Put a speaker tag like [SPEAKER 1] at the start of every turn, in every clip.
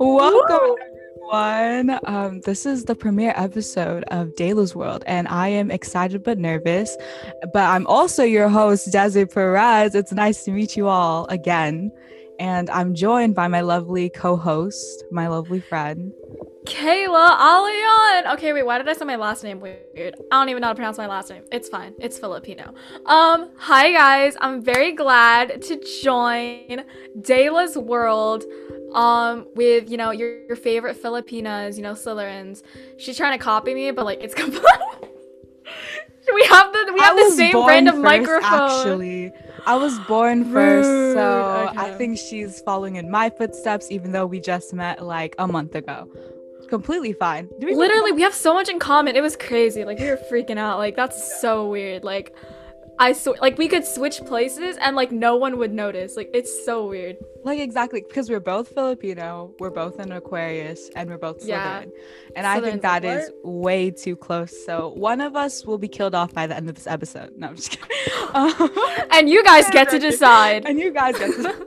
[SPEAKER 1] Welcome, everyone. Um, this is the premiere episode of Dayla's World, and I am excited but nervous. But I'm also your host, Desiree Perez. It's nice to meet you all again. And I'm joined by my lovely co host, my lovely friend.
[SPEAKER 2] Kayla Alion. Okay, wait, why did I say my last name weird? I don't even know how to pronounce my last name. It's fine. It's Filipino. Um, hi guys. I'm very glad to join Dayla's World um with you know your, your favorite Filipinas, you know, Slytherins. She's trying to copy me, but like it's complete we have the we have the same brand of first, microphone.
[SPEAKER 1] Actually, I was born first, Rude. so okay. I think she's following in my footsteps, even though we just met like a month ago. Completely fine.
[SPEAKER 2] We Literally, we have so much in common. It was crazy. Like we were freaking out. Like that's so weird. Like I sw- like we could switch places and like no one would notice. Like it's so weird.
[SPEAKER 1] Like exactly because we're both Filipino, we're both in Aquarius, and we're both Slytherin. Yeah. And I think that is way too close. So one of us will be killed off by the end of this episode. No, I'm just kidding. Um,
[SPEAKER 2] and you guys get to decide.
[SPEAKER 1] And you guys get to.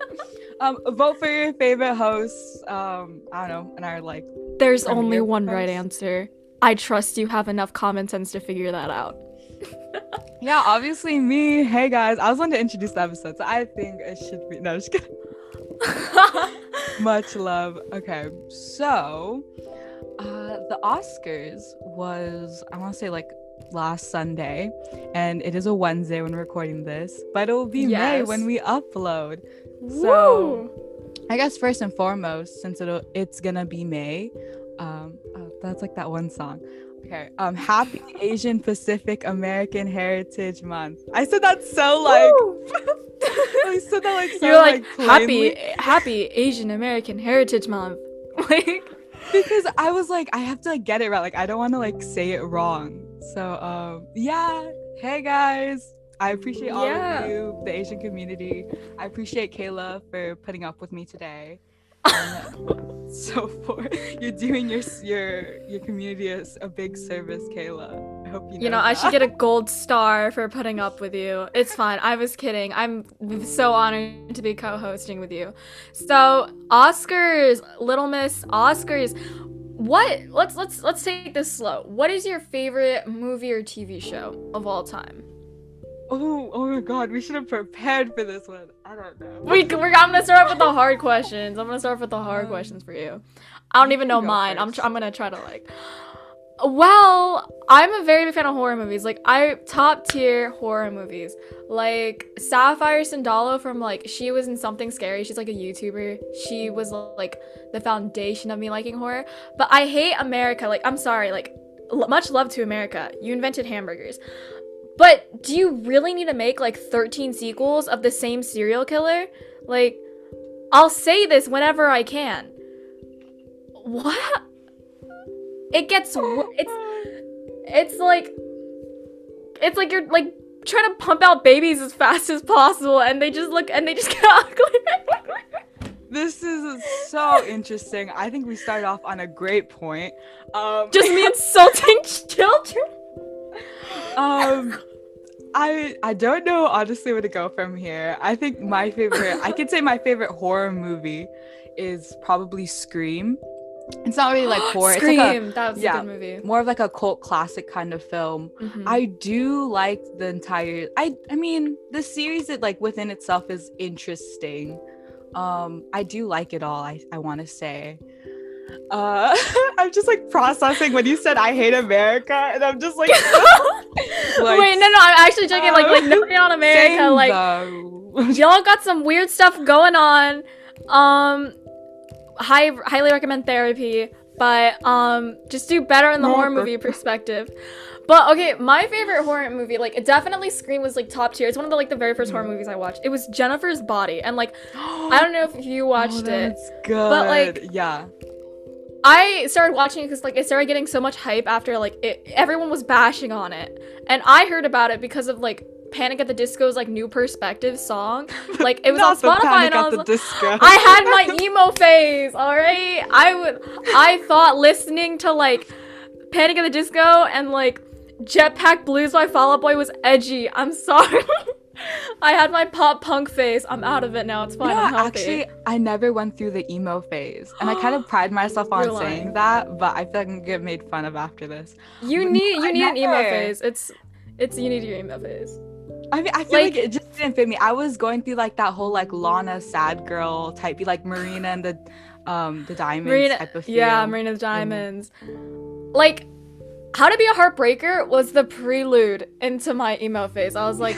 [SPEAKER 1] um, vote for your favorite hosts. Um, I don't know, and our like.
[SPEAKER 2] There's only one hosts. right answer. I trust you have enough common sense to figure that out
[SPEAKER 1] yeah, obviously me. Hey guys, I was going to introduce the episode, so I think it should be. No, just kidding. Much love. Okay, so uh, the Oscars was I want to say like last Sunday, and it is a Wednesday when we're recording this, but it will be yes. May when we upload. Woo! So I guess first and foremost, since it it's gonna be May, um, oh, that's like that one song. Um, Happy Asian Pacific American Heritage Month. I said that so like. I said that like so You're like, like
[SPEAKER 2] happy Happy Asian American Heritage Month. like
[SPEAKER 1] because I was like I have to like, get it right. Like I don't want to like say it wrong. So um yeah. Hey guys. I appreciate all yeah. of you, the Asian community. I appreciate Kayla for putting up with me today. so for you're doing your your your community a, a big service, Kayla. I hope you know.
[SPEAKER 2] You know,
[SPEAKER 1] that.
[SPEAKER 2] I should get a gold star for putting up with you. It's fine. I was kidding. I'm so honored to be co-hosting with you. So Oscars, Little Miss Oscars. What? Let's let's let's take this slow. What is your favorite movie or TV show of all time?
[SPEAKER 1] Oh, oh my god, we should have prepared for this one. I don't know.
[SPEAKER 2] We, we're, I'm gonna start off with the hard questions. I'm gonna start off with the hard um, questions for you. I don't even know mine. i I'm, I'm gonna try to like. Well, I'm a very big fan of horror movies. Like, I top tier horror movies. Like, Sapphire Sandalo from, like, she was in Something Scary. She's, like, a YouTuber. She was, like, the foundation of me liking horror. But I hate America. Like, I'm sorry. Like, much love to America. You invented hamburgers. But do you really need to make like 13 sequels of the same serial killer? Like, I'll say this whenever I can. What? It gets it's it's like it's like you're like trying to pump out babies as fast as possible and they just look and they just get ugly.
[SPEAKER 1] this is so interesting. I think we started off on a great point.
[SPEAKER 2] Um, just me insulting children
[SPEAKER 1] um I I don't know honestly where to go from here. I think my favorite I could say my favorite horror movie is probably Scream. It's not really like horror.
[SPEAKER 2] Scream.
[SPEAKER 1] It's
[SPEAKER 2] like a, that was yeah, a good movie.
[SPEAKER 1] More of like a cult classic kind of film. Mm-hmm. I do like the entire I I mean the series that like within itself is interesting. Um I do like it all, I, I wanna say uh i'm just like processing when you said i hate america and i'm just like, like
[SPEAKER 2] wait no no i'm actually joking uh, like like no on america like y'all got some weird stuff going on um high highly recommend therapy but um just do better in the horror movie perspective but okay, my favorite horror movie, like definitely Scream was like top tier. It's one of the like the very first horror movies I watched. It was Jennifer's Body, and like I don't know if you watched oh, it,
[SPEAKER 1] good. but like yeah,
[SPEAKER 2] I started watching it because like it started getting so much hype after like it, everyone was bashing on it, and I heard about it because of like Panic at the Disco's like new perspective song. Like it was on Spotify and I was like, I had my emo phase, all right? I would I thought listening to like Panic at the Disco and like Jetpack Blues by Fall Out Boy was edgy. I'm sorry. I had my pop punk phase. I'm out of it now. It's fine.
[SPEAKER 1] Yeah,
[SPEAKER 2] I'm
[SPEAKER 1] actually, I never went through the emo phase, and I kind of pride myself on
[SPEAKER 2] You're
[SPEAKER 1] saying
[SPEAKER 2] lying.
[SPEAKER 1] that, but I feel like I'm gonna get made fun of after this.
[SPEAKER 2] you
[SPEAKER 1] But
[SPEAKER 2] need
[SPEAKER 1] no, I
[SPEAKER 2] you need an emo phase. It's it's you need your emo phase.
[SPEAKER 1] I mean, I feel like,
[SPEAKER 2] Like-
[SPEAKER 1] it just didn't fit me. I was going through like that whole like Lana sad girl type, be like Marina and the um the diamonds
[SPEAKER 2] Marina,
[SPEAKER 1] type of
[SPEAKER 2] yeah. Marina the Diamonds. Like, How to Be a Heartbreaker was the prelude into my emo phase. I was like,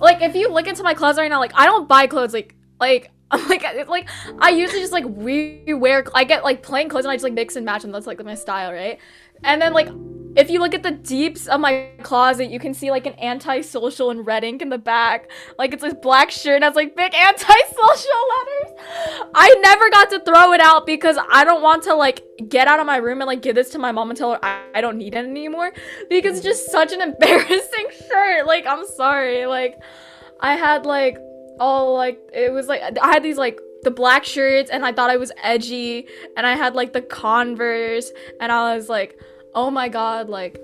[SPEAKER 2] like if you look into my closet right now, like I don't buy clothes. Like, like I'm like, like I usually just like we rewear. I get like plain clothes and I just like mix and match, and that's like my style, right? And then like. If you look at the deeps of my closet, you can see like an anti-social in red ink in the back. Like it's this black shirt and has like big anti-social letters. I never got to throw it out because I don't want to like get out of my room and like give this to my mom and tell her I, I don't need it anymore because it's just such an embarrassing shirt. Like I'm sorry. Like I had like all like it was like I had these like the black shirts and I thought I was edgy and I had like the Converse and I was like, "Oh my god, like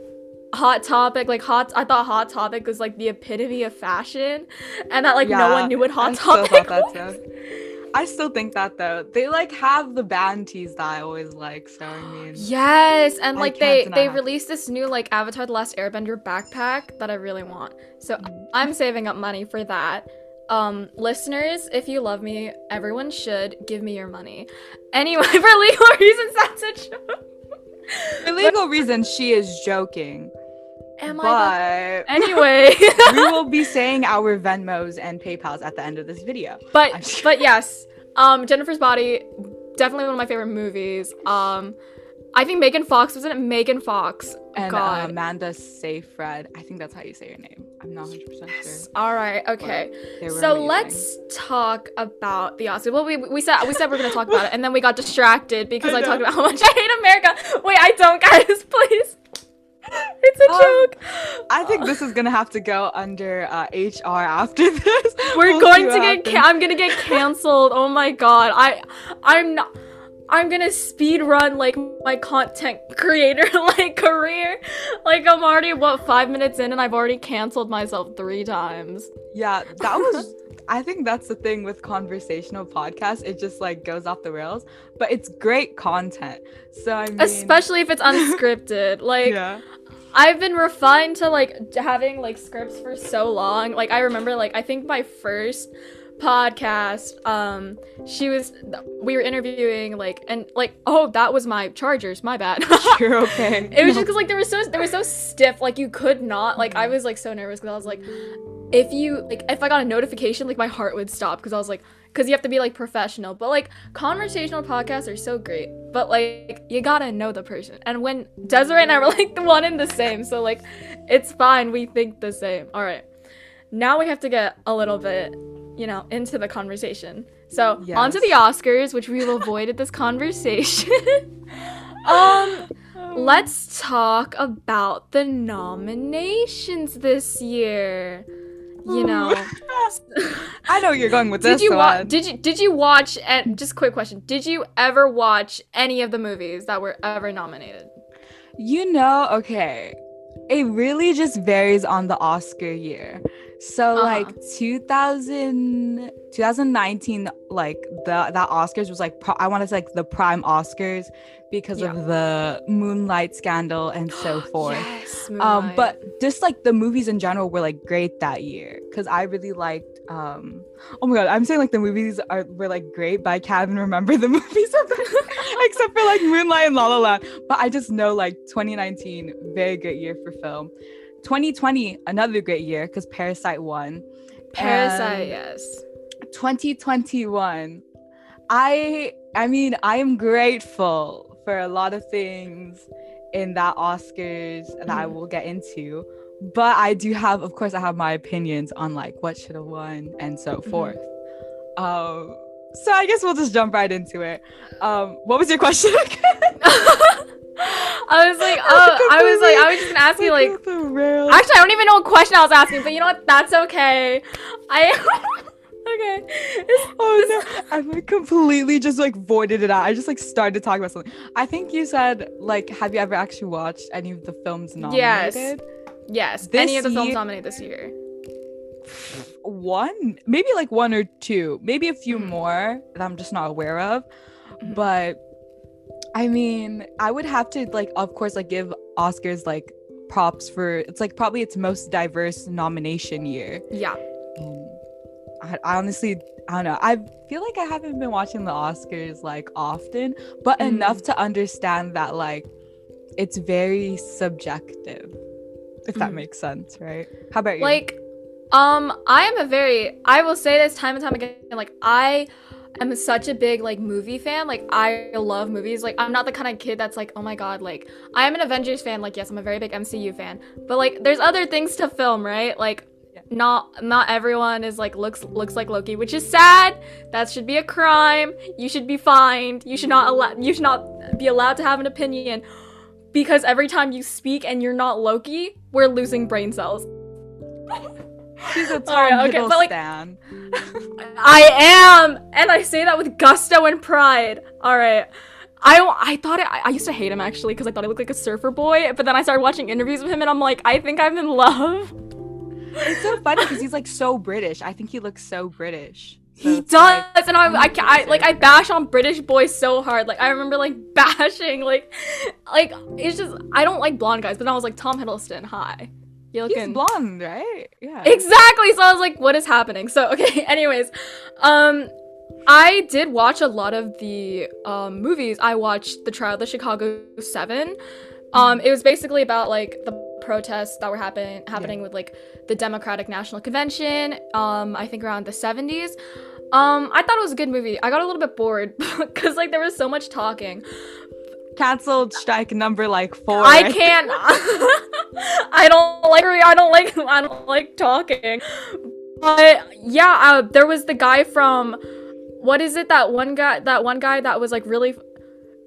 [SPEAKER 2] Hot Topic, like hot I thought Hot Topic was like the epitome of fashion and that like no one knew what Hot
[SPEAKER 1] I
[SPEAKER 2] Topic was.
[SPEAKER 1] I still think that though. They like have the band tees that I always like, so I mean
[SPEAKER 2] Yes, and
[SPEAKER 1] I
[SPEAKER 2] like they they released this new like Avatar: The Last Airbender backpack that I really want. So
[SPEAKER 1] Mm.
[SPEAKER 2] I'm saving up money for that. Um, listeners, if you love me, everyone should give me your money. Anyway, for legal reasons, that's a joke.
[SPEAKER 1] For legal reasons she is joking.
[SPEAKER 2] Am I?
[SPEAKER 1] but
[SPEAKER 2] Anyway,
[SPEAKER 1] we will be saying our Venmos and PayPal's at the end of this video.
[SPEAKER 2] But
[SPEAKER 1] just-
[SPEAKER 2] but yes, um, Jennifer's Body, definitely one of my favorite movies. Um, I think Megan Fox was in it. Megan Fox.
[SPEAKER 1] And uh. Amanda Seyfried. I think that's how you say your name. I'm not 100% sure.
[SPEAKER 2] All right. Okay. So
[SPEAKER 1] amazing.
[SPEAKER 2] let's talk about the Oscars. Well, we, we said we said we are gonna talk about it, and then we got distracted because
[SPEAKER 1] I
[SPEAKER 2] I, talked about how much I hate America. Wait, I don't, guys. Please. It's a
[SPEAKER 1] Um,
[SPEAKER 2] joke.
[SPEAKER 1] I think this is gonna have to go under uh, HR after this.
[SPEAKER 2] We're
[SPEAKER 1] We'll
[SPEAKER 2] going to get. Ca- I'm gonna get canceled. Oh my god. I. I'm not. I'm gonna speed run like my content creator like career. Like I'm already what five minutes in and I've already canceled myself three times.
[SPEAKER 1] Yeah, that was. I think that's the thing with conversational podcasts. It just like goes off the rails, but it's great content. So I mean,
[SPEAKER 2] Especially if it's unscripted. Like
[SPEAKER 1] yeah,
[SPEAKER 2] I've been refined to like having like scripts for so long. Like I remember like I think my first podcast um she was we were interviewing like and like oh that was my chargers my bad
[SPEAKER 1] you're okay.
[SPEAKER 2] it was just because like they were so they were so stiff like you could not like i was like so nervous because i was like if you like if i got a notification like my heart would stop because i was like because you have to be like professional. But like conversational podcasts are so great but like you gotta know the person. And when desiree and i were like the one and the same so like it's fine we think the same. All right. Now we have to get a little bit you know into the conversation. So on to the oscars which we've avoided this conversation. Um Let's talk about the nominations this year. You know,
[SPEAKER 1] I know you're going with
[SPEAKER 2] did
[SPEAKER 1] this
[SPEAKER 2] you watch?
[SPEAKER 1] one.
[SPEAKER 2] Did you did you watch? And just quick question: Did you ever watch any of the movies that were ever nominated?
[SPEAKER 1] You know, okay. It really just varies on the Oscar year. So
[SPEAKER 2] Uh-huh.
[SPEAKER 1] like 2000 2019 like the that Oscars was like pro- I want to say like the prime Oscars because
[SPEAKER 2] Yeah.
[SPEAKER 1] of the Moonlight scandal and so forth.
[SPEAKER 2] Yes,
[SPEAKER 1] Um but just like the movies in general were like great that year cuz I really liked um oh my god, I'm saying like the movies are were like great, but I can't even remember the movies except for like Moonlight and La La Land. But I just know like 2019, very good year for film. 2020, another great year because Parasite won.
[SPEAKER 2] Parasite,
[SPEAKER 1] and-
[SPEAKER 2] yes.
[SPEAKER 1] 2021, I I mean I am grateful for a lot of things in that Oscars that I
[SPEAKER 2] Mhm.
[SPEAKER 1] will get into. But I do have, of course, I have my opinions on like what should have won and so
[SPEAKER 2] Mhm.
[SPEAKER 1] forth. Um, so I guess we'll just jump right into it. Um, what was your question again?
[SPEAKER 2] I was like, oh, I was like, I was just gonna ask you like.
[SPEAKER 1] Actually,
[SPEAKER 2] I don't even know what question I was asking, but you know what? That's okay. I. okay. It's-
[SPEAKER 1] oh no, I like completely just like voided it out. I just like started to talk about something. I think you said like, have you ever actually watched any of the films
[SPEAKER 2] Yes.
[SPEAKER 1] nominated?
[SPEAKER 2] Yes.
[SPEAKER 1] This
[SPEAKER 2] any of the films
[SPEAKER 1] year-
[SPEAKER 2] nominated this year.
[SPEAKER 1] one, maybe like one or two, maybe a few
[SPEAKER 2] Mhm.
[SPEAKER 1] more that I'm just not aware of.
[SPEAKER 2] Mhm.
[SPEAKER 1] But I mean, I would have to like, of course, like give Oscars like props for it's like probably its most diverse nomination year.
[SPEAKER 2] Yeah.
[SPEAKER 1] Um, I, I honestly, I don't know. I feel like I haven't been watching the Oscars like often, but
[SPEAKER 2] Mm.
[SPEAKER 1] enough to understand that like it's very subjective, if that
[SPEAKER 2] Mhm.
[SPEAKER 1] makes sense, right? How about you?
[SPEAKER 2] Like, um, I am a very I will say this time and time again, like I am such a big like movie fan. Like I love movies. Like I'm not the kind of kid that's like, oh my god, like I am an Avengers fan. Like, yes, I'm a very big MCU fan. But like there's other things to film, right? Like not not everyone is like looks looks like Loki, which is sad. That should be a crime. You should be fined. You should not allow you should not be allowed to have an opinion. Because every time you speak and you're not Loki, we're losing brain cells.
[SPEAKER 1] she's a Tom
[SPEAKER 2] Alright, okay, but, like- I am, and I say that with gusto and pride. All right. I, I thought it, I I used to hate him actually because I thought he looked like a surfer boy, but then I started watching interviews with him and I'm like, I think I'm in love.
[SPEAKER 1] it's so funny because he's like so British. I think he looks so British. So
[SPEAKER 2] he does,
[SPEAKER 1] like-
[SPEAKER 2] and I, I, ca- I like I bash on British boys so hard. Like I remember like bashing, like, like it's just I don't like blonde guys. But then I was like Tom Hiddleston, hi, you
[SPEAKER 1] he's blonde, right? Yeah.
[SPEAKER 2] Exactly. So I was like, what is happening? So okay, anyways. Um I did watch a lot of the um movies. I watched The Trial of the Chicago 7. Um it was basically about like the protests that were happen- happening with like the Democratic National Convention um I think around the 70s. Um I thought it was a good movie. I got a little bit bored cuz like there was so much talking.
[SPEAKER 1] Canceled strike number like four.
[SPEAKER 2] I can't. I don't like. I don't like. I don't like talking. But yeah, uh, there was the guy from. What is it? That one guy. That one guy that was like really.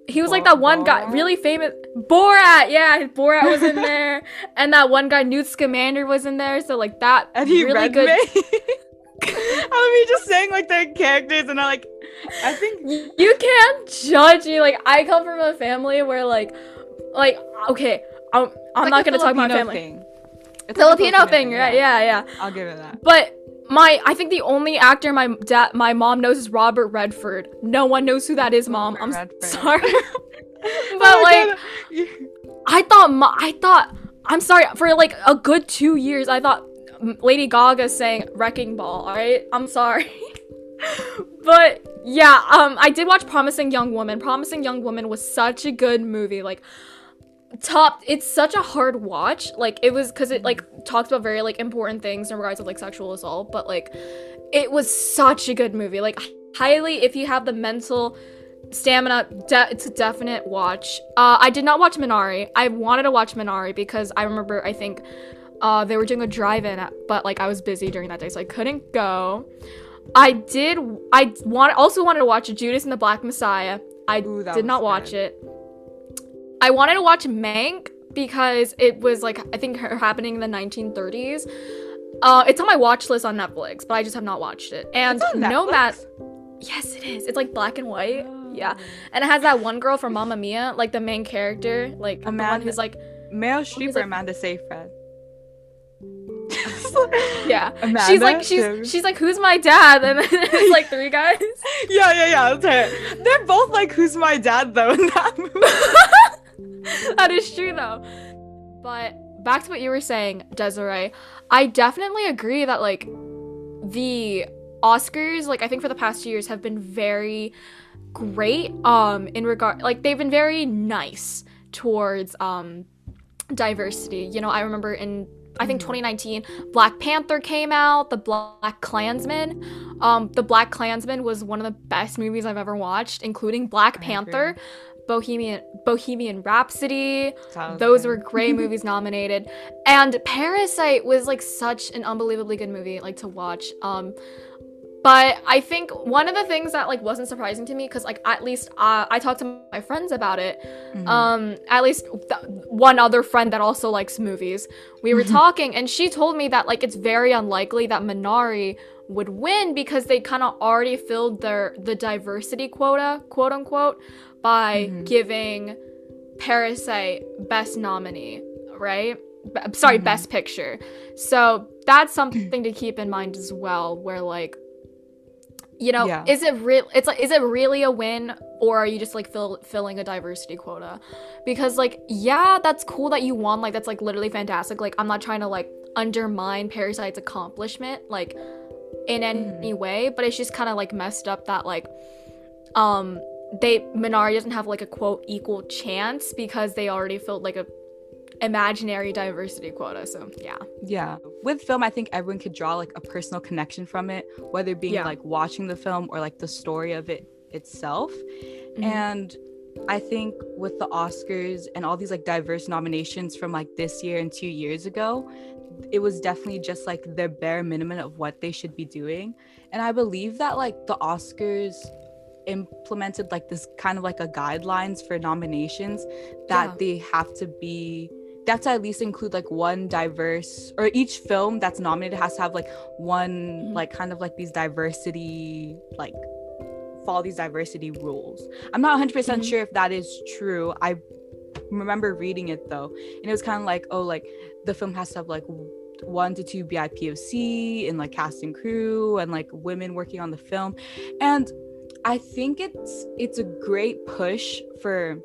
[SPEAKER 2] He was like that one guy, really famous. Borat, yeah, Borat was in there, and that one guy, Newt Scamander, was in there. So like that,
[SPEAKER 1] And he
[SPEAKER 2] really
[SPEAKER 1] read
[SPEAKER 2] good.
[SPEAKER 1] me. I mean, just saying like their characters, and I like, I think
[SPEAKER 2] you can't judge me. Like I come from a family where like, like okay, I'm, I'm
[SPEAKER 1] it's
[SPEAKER 2] not gonna talk about my
[SPEAKER 1] Filipino
[SPEAKER 2] family.
[SPEAKER 1] thing. It's like a
[SPEAKER 2] Filipino thing, right? Yeah, yeah.
[SPEAKER 1] I'll give it that.
[SPEAKER 2] But my, I think the only actor my dad, my mom knows is Robert Redford. No one knows who that is, mom. I'm
[SPEAKER 1] Redford.
[SPEAKER 2] sorry,
[SPEAKER 1] Oh
[SPEAKER 2] but
[SPEAKER 1] my
[SPEAKER 2] like. I thought, ma- I thought, I'm sorry for like a good two years. I thought Lady Gaga sang "Wrecking Ball." All right, I'm sorry, but yeah, um, I did watch "Promising Young Woman." "Promising Young Woman" was such a good movie. Like top it's such a hard watch like it was because it like talks about very like important things in regards to like sexual assault but like it was such a good movie like highly if you have the mental stamina de- it's a definite watch. Uh i did not watch minari. I wanted to watch minari because i remember i think uh they were doing a drive-in at- but like i was busy during that day so i couldn't go. I did i want also wanted to watch judas and the black messiah. I
[SPEAKER 1] Ooh,
[SPEAKER 2] did not watch
[SPEAKER 1] good.
[SPEAKER 2] it I wanted to watch Mank because it was like I think happening in the 1930s. Uh, it's on my watch list on Netflix, but I just have not watched it. And Nomad, yes, it is. It's like black and white. Yeah, and it has that one girl from Mamma Mia, like the main character, like the one
[SPEAKER 1] Amanda-
[SPEAKER 2] who's like,
[SPEAKER 1] Meryl Streep or Amanda Seyfried?
[SPEAKER 2] yeah,
[SPEAKER 1] Amanda,
[SPEAKER 2] she's like she's she's like, who's my dad? And then it's like three guys.
[SPEAKER 1] yeah, yeah, yeah. That's her. They're both like, "Who's my dad?" Though in that movie.
[SPEAKER 2] that is true though. But back to what you were saying, Desiree, I definitely agree that like the Oscars, like I think for the past two years, have been very great. Um, in regard, like they've been very nice towards um diversity. You know, I remember in I think 2019, Black Panther came out, The Black Klansman. Um, The Black Klansman was one of the best movies I've ever watched, including Black
[SPEAKER 1] I
[SPEAKER 2] Panther,
[SPEAKER 1] agree.
[SPEAKER 2] Bohemian Bohemian Rhapsody.
[SPEAKER 1] Sounds
[SPEAKER 2] Those
[SPEAKER 1] good.
[SPEAKER 2] were great movies nominated. And Parasite was like such an unbelievably good movie like to watch. Um but I think one of the things that like wasn't surprising to me cuz like at least uh, I talked to my friends about it.
[SPEAKER 1] Mhm.
[SPEAKER 2] Um at least th- one other friend that also likes movies. We were talking and she told me that like it's very unlikely that Minari would win because they kind of already filled their the diversity quota, quote unquote, by
[SPEAKER 1] Mhm.
[SPEAKER 2] giving Parasite best nominee, right? b- sorry, mm-hmm. best picture. So that's something to keep in mind as well, where like you know yeah. is it real it's like is it really a win or are you just like fill- filling a diversity quota because like yeah that's cool that you won like that's like literally fantastic like i'm not trying to like undermine parasite's accomplishment like in any mm. way but it's just kind of like messed up that like um they minari doesn't have like a quote equal chance because they already filled like a imaginary diversity quota. So yeah.
[SPEAKER 1] Yeah. With film, I think everyone could draw like a personal connection from it, whether being yeah. like watching the film or like the story of it itself. Mm-hmm. And I think with the Oscars and all these like diverse nominations from like this year and two years ago, it was definitely just like their bare minimum of what they should be doing. And I believe that like the Oscars implemented like this kind of like a guidelines for nominations that yeah. they have to be that's at least include like one diverse or each film that's nominated has to have like one mm-hmm. like kind of like these diversity like follow these diversity rules. I'm not 100% mm hmm sure if that is true. I remember reading it though, and it was kind of like, oh, like the film has to have like one to two BIPOC and like cast and crew and like women working on the film. And I think it's it's a great push for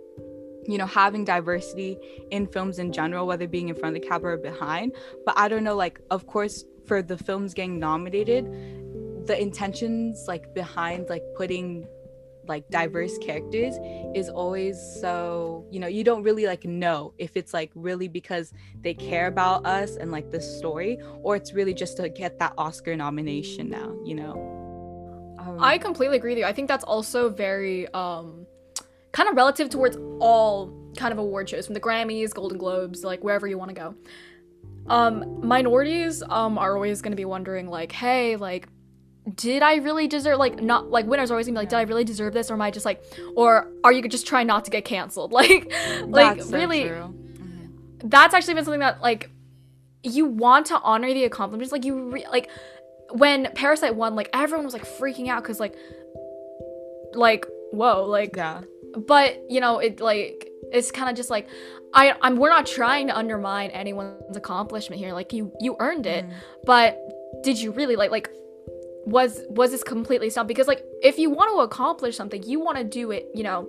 [SPEAKER 1] you know having diversity in films in general whether being in front of the camera or behind. But i don't know like of course for the films getting nominated the intentions like behind like putting like diverse characters is always so you know you don't really like know if it's like really because they care about us and like the story or it's really just to get that oscar nomination now you know
[SPEAKER 2] um, i completely agree with you i think that's also very um kind of relative towards all kind of award shows from the Grammys, Golden Globes, like wherever you want to go. Um, minorities um are always going to be wondering like, hey, like did I really deserve like not like winners are always gonna be like, did I really deserve this or am I just like or are you just trying not to get canceled? Like like that's really so mm-hmm. that's actually been something that like you want to honor the accomplishments like you re- like when Parasite won like everyone was like freaking out cuz like like whoa like
[SPEAKER 1] yeah
[SPEAKER 2] but you know it like it's kind of just like I I'm we're not trying to undermine anyone's accomplishment here like you you earned it mm. but did you really like like was was this completely stuff because like if you want to accomplish something you want to do it you know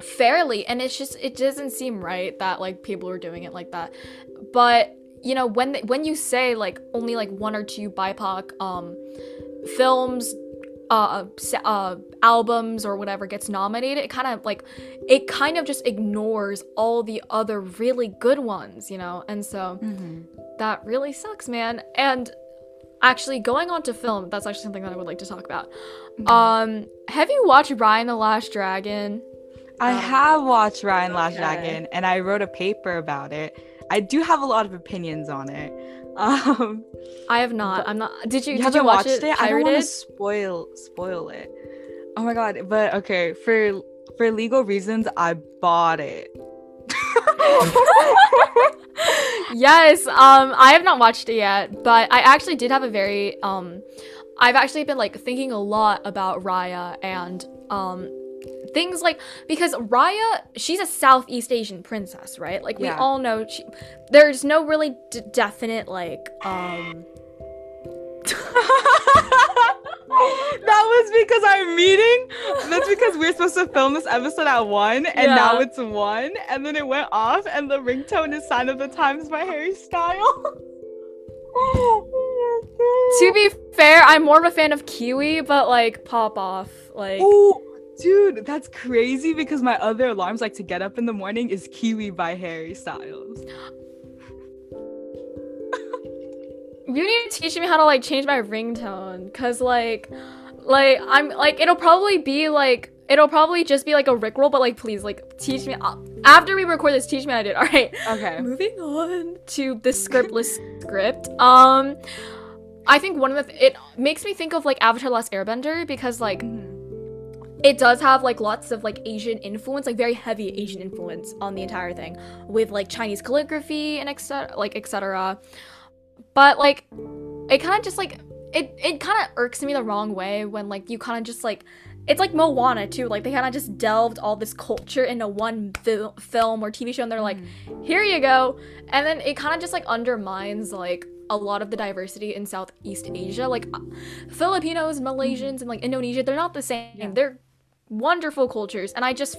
[SPEAKER 2] fairly and it's just it doesn't seem right that like people are doing it like that but you know when when you say like only like one or two bipoc um films uh, uh, albums or whatever gets nominated, it kind of like it kind of just ignores all the other really good ones, you know. And so mm-hmm. that really sucks, man. And actually, going on to film, that's actually something that I would like to talk about. Mm-hmm. Um, have you watched Raya and the Last Dragon?
[SPEAKER 1] I um, have watched Raya and the Last. Dragon, and I wrote a paper about it. I do have a lot of opinions on it. Um,
[SPEAKER 2] I have not. I'm not. Did you? you did you watch it? it?
[SPEAKER 1] I don't want to spoil spoil it. Oh my god! But okay, for for legal reasons, I bought it.
[SPEAKER 2] yes. Um, I have not watched it yet, but I actually did have a very um, I've actually been like thinking a lot about Raya and um things like because Raya, she's a Southeast Asian princess, right? Like we yeah. all know she, there's no really d- definite like um
[SPEAKER 1] that was because our meeting that's because we are supposed to film this episode at one and yeah. now it's one and then it went off and the ringtone is sign of the times by harry styles
[SPEAKER 2] to be fair i'm more of a fan of kiwi but like pop off like
[SPEAKER 1] Ooh Dude, that's crazy because my other alarms, like to get up in the morning, is Kiwi by Harry Styles.
[SPEAKER 2] you need to teach me how to like change my ringtone, cause like, like I'm like it'll probably be like it'll probably just be like a rickroll, but like please like teach me uh, after we record this. Teach me how to do it. All right.
[SPEAKER 1] Okay.
[SPEAKER 2] Moving on to the scriptless script. Um, I think one of the th- it makes me think of like Avatar: Last Airbender because like. Mm-hmm it does have like lots of like Asian influence, like very heavy Asian influence on the entire thing, with like Chinese calligraphy and etc. Like etc. But like, it kind of just like it it kind of irks me the wrong way when like you kind of just like it's like Moana too. Like they kind of just delved all this culture into one fil- film or TV show, and they're like, mm. "Here you go," and then it kind of just like undermines like a lot of the diversity in Southeast Asia. Like uh, Filipinos, Malaysians, and like Indonesia, they're not the same. Yeah. They're wonderful cultures, and I just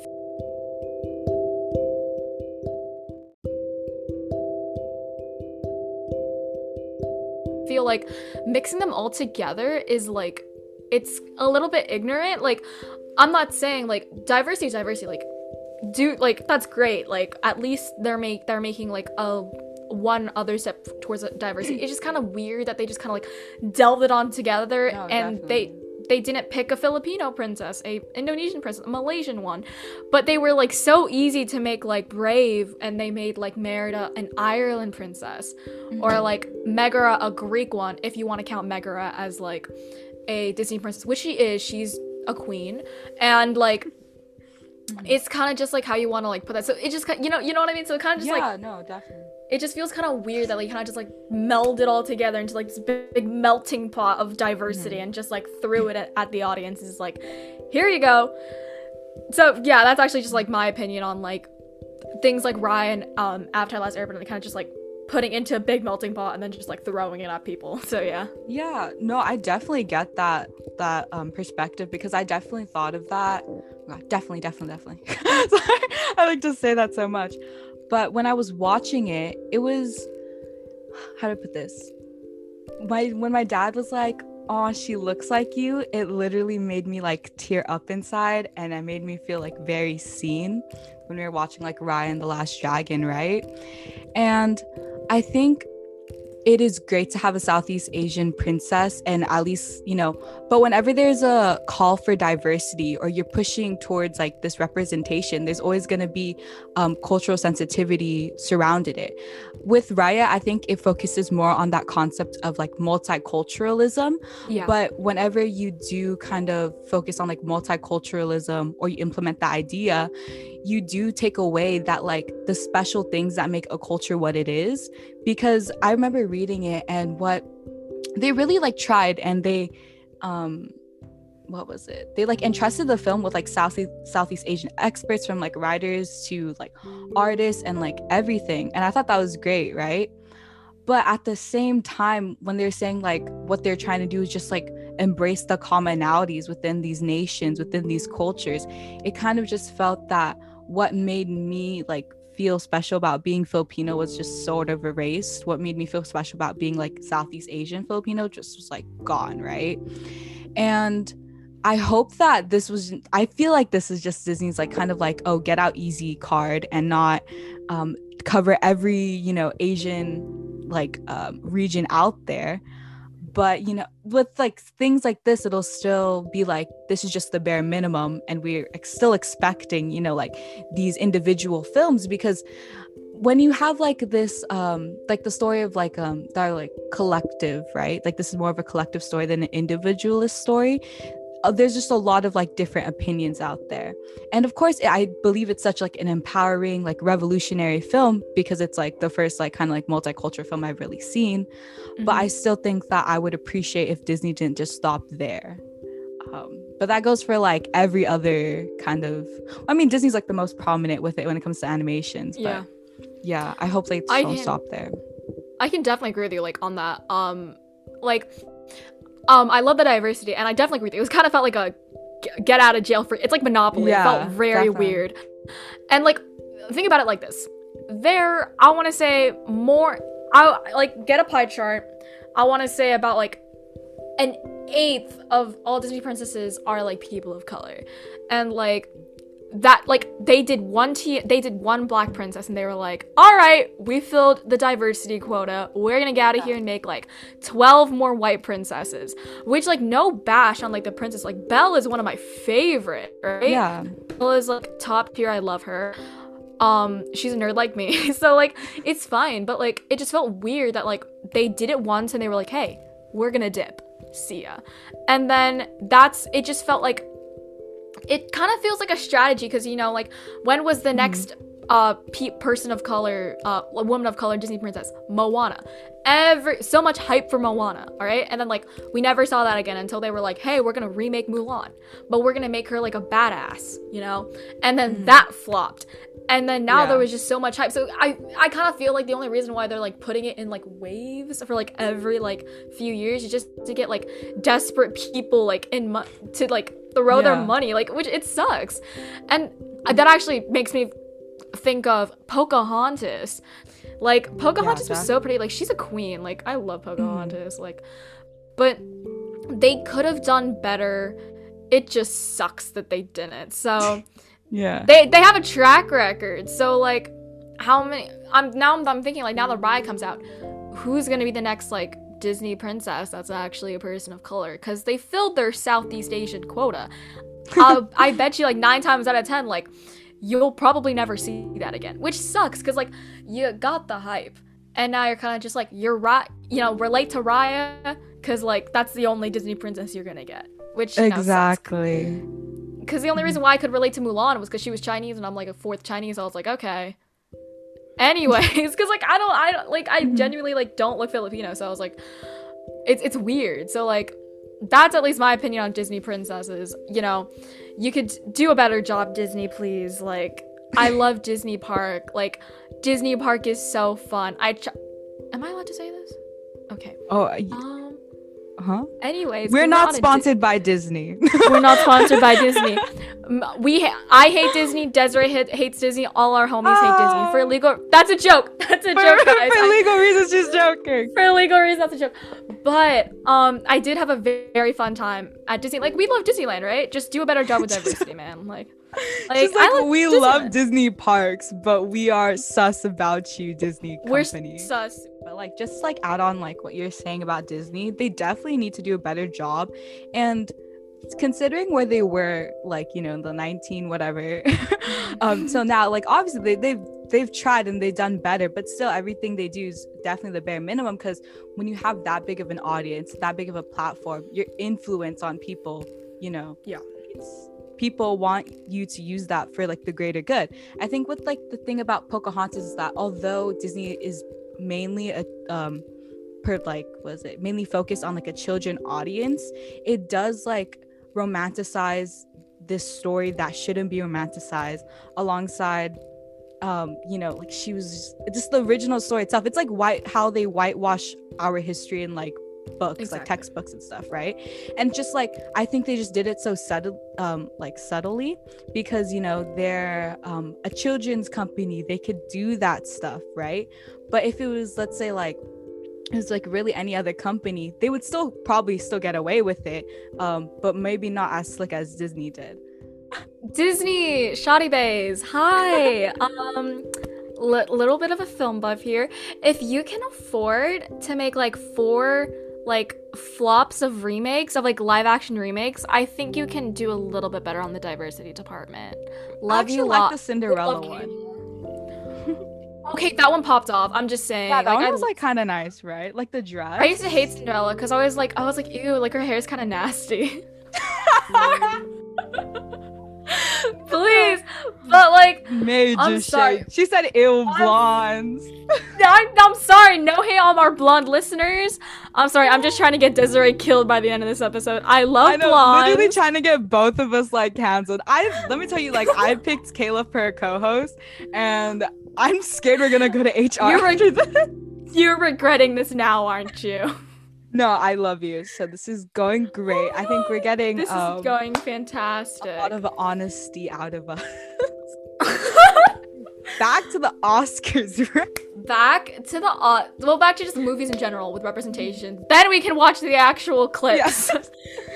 [SPEAKER 2] feel like mixing them all together is like it's a little bit ignorant. Like I'm not saying like diversity is diversity. Like do like that's great. Like at least they're make they're making like a one other step towards diversity. it's just kind of weird that they just kind of like delved it on together no, and definitely. they they didn't pick a Filipino princess, a Indonesian princess, a Malaysian one, but they were like so easy to make like Brave, and they made like Merida an Ireland princess, mm-hmm. or like Megara a Greek one, if you want to count Megara as like a Disney princess, which she is. She's a queen, and like mm-hmm. it's kind of just like how you want to like put that. So it just you know you know what I mean. So it kind of just
[SPEAKER 1] yeah,
[SPEAKER 2] like yeah,
[SPEAKER 1] no, definitely
[SPEAKER 2] it just feels kind of weird that like kind of just like melded all together into like this big, big melting pot of diversity mm-hmm. and just like threw it at, at the audience. Is like here you go. So yeah that's actually just like my opinion on like things like raya um avatar last airbender kind of just like putting into a big melting pot and then just like throwing it at people. So yeah.
[SPEAKER 1] Yeah. No i definitely get that that um perspective because i definitely thought of that. Definitely definitely definitely. I like to say that so much but when I was watching it, it was how to put this? My when my dad was like, "Oh, she looks like you," it literally made me like tear up inside, and it made me feel like very seen when we were watching like Raya and the Last Dragon, right? And I think it is great to have a Southeast Asian princess and at least, you know, but whenever there's a call for diversity or you're pushing towards like this representation, there's always going to be um, cultural sensitivity surrounded it. With Raya, I think it focuses more on that concept of like multiculturalism. Yeah. But whenever you do kind of focus on like multiculturalism or you implement the idea, you do take away that like the special things that make a culture what it is because i remember reading it and what they really like tried and they um what was it? They like entrusted the film with like southeast southeast asian experts from like writers to like artists and like everything and i thought that was great right? But at the same time when they're saying like what they're trying to do is just like embrace the commonalities within these nations within these cultures it kind of just felt that what made me like feel special about being Filipino was just sort of erased. What made me feel special about being like Southeast Asian Filipino just was like gone, right? And I hope that this was I feel like this is just Disney's like kind of like oh get out easy card and not um cover every, you know, Asian like um, region out there but you know with like things like this it'll still be like this is just the bare minimum and we're still expecting you know like these individual films because when you have like this um like the story of like um that like collective right? Like this is more of a collective story than an individualist story there's just a lot of like different opinions out there. And of course i believe it's such like an empowering like revolutionary film because it's like the first like kind of like multicultural film i've really seen. Mm-hmm. but i mm-hmm. still think that i would appreciate if disney didn't just stop there. Um, but that goes for like every other kind of i mean disney's like the most prominent with it when it comes to animations but yeah. yeah i hope they don't stop there.
[SPEAKER 2] I can definitely agree with you like on that. Um like um, I love the diversity, and I definitely agree with you. It was kind of felt like a get out of jail free. It's like Monopoly. Yeah, it felt very definitely. weird. And like, think about it like this: there, I want to say more. I like get a pie chart. I want to say about like an eighth of all Disney princesses are like people of color, and like that like they did one t they did one black princess and they were like all right we filled the diversity quota. We're gonna get out of here and make like 12 more white princesses which like no bash on like the princess. Like belle is one of my favorite right?
[SPEAKER 1] Yeah.
[SPEAKER 2] Belle is like top tier. I love her. Um she's a nerd like me. So like it's fine. But like it just felt weird that like they did it once and they were like hey we're gonna dip. See ya. And then that's it just felt like it kind of feels like a strategy because you know like when was the mm-hmm. next uh pe- person of color, uh woman of color Disney princess, Moana. Every so much hype for Moana, all right? And then like we never saw that again until they were like, "Hey, we're going to remake Mulan, but we're going to make her like a badass," you know? And then mm. that flopped. And then now yeah. there was just so much hype. So I I kind of feel like the only reason why they're like putting it in like waves for like every like few years is just to get like desperate people like in mo- to like throw yeah. their money like which it sucks. And that actually makes me think of Pocahontas. Like Pocahontas yeah, was so pretty. Like she's a queen. Like I love mm-hmm. Pocahontas. Mm. Like but they could have done better. It just sucks that they didn't. So
[SPEAKER 1] yeah.
[SPEAKER 2] They they have a track record. So like how many I'm now I'm thinking like now the ride comes out. Who's going to be the next like Disney princess that's actually a person of color cuz they filled their Southeast Asian quota. uh, I bet you like 9 times out of 10 like you'll probably never see that again, which sucks because like you got the hype, and now you're kind of just like you're right, you know, relate to Raya because like that's the only Disney princess you're gonna get, which
[SPEAKER 1] exactly.
[SPEAKER 2] Because the only reason why I could relate to Mulan was because she was Chinese and I'm like a fourth Chinese. So I was like, okay. Anyways, because like I don't, I don't like I mm-hmm. genuinely like don't look Filipino, so I was like, it's it's weird. So like that's at least my opinion on Disney princesses. You know, you could do a better job, Disney, please. Like, I love Disney Park. Like, Disney Park is so fun. I, ch- am I allowed to say this? Okay.
[SPEAKER 1] Oh. Um, Huh?
[SPEAKER 2] Anyways,
[SPEAKER 1] we're not sponsored Di- by Disney.
[SPEAKER 2] we're not sponsored by Disney. We, ha- I hate Disney. Desiree ha- hates Disney. All our homies hate Disney for illegal. That's a joke. That's a joke, guys.
[SPEAKER 1] for legal reasons, she's joking.
[SPEAKER 2] For legal reasons, that's a joke. But um, I did have a very fun time at Disney. Like we love Disneyland, right? Just do a better job with diversity, man. Like.
[SPEAKER 1] Like, like we Disneyland. love Disney parks, but we are sus about you, Disney company.
[SPEAKER 2] We're sus
[SPEAKER 1] but like just like add on like what you're saying about Disney, they definitely need to do a better job. And considering where they were like you know the 19 whatever um so now like obviously they, they've they've tried and they've done better but still everything they do is definitely the bare minimum because when you have that big of an audience that big of a platform your influence on people you know
[SPEAKER 2] yeah
[SPEAKER 1] people want you to use that for like the greater good i think with like the thing about pocahontas is that although disney is mainly a um per like was it mainly focused on like a children audience it does like romanticize this story that shouldn't be romanticized alongside um you know like she was just the original story itself. It's like white how they whitewash our history and like books exactly. like textbooks and stuff right? And just like i think they just did it so subtle um like subtly because you know they're um a children's company. They could do that stuff right? But if it was let's say like it was like really any other company they would still probably still get away with it um but maybe not as slick as disney did.
[SPEAKER 2] Disney shoddy bays. Hi. Um little bit of a film buff here. If you can afford to make like four like flops of remakes of like live action remakes, I think you can do a little bit better on the diversity department. Love you
[SPEAKER 1] like the Cinderella one.
[SPEAKER 2] okay, that one popped off. I'm just saying.
[SPEAKER 1] Yeah, that like, one was like kind of nice, right? Like the dress.
[SPEAKER 2] I used to hate Cinderella because I was like, I was like, ew, like her hair is kind of nasty. Please, but like,
[SPEAKER 1] major I'm sorry. Shade. She said ill blondes.
[SPEAKER 2] I'm, I'm sorry. No hate on our blonde listeners. I'm sorry. I'm just trying to get Desiree killed by the end of this episode. I love I know, blondes.
[SPEAKER 1] Literally trying to get both of us like canceled. I let me tell you, like, I picked Kayla for a co-host, and I'm scared we're gonna go to HR
[SPEAKER 2] you're, re- you're regretting this now, aren't you?
[SPEAKER 1] No, I love you. So this is going great. I think we're getting
[SPEAKER 2] this
[SPEAKER 1] um,
[SPEAKER 2] is going fantastic.
[SPEAKER 1] A lot of honesty out of us. back to the Oscars, right?
[SPEAKER 2] Back to the uh, well, back to just movies in general with representation. Then we can watch the actual clips. Yes.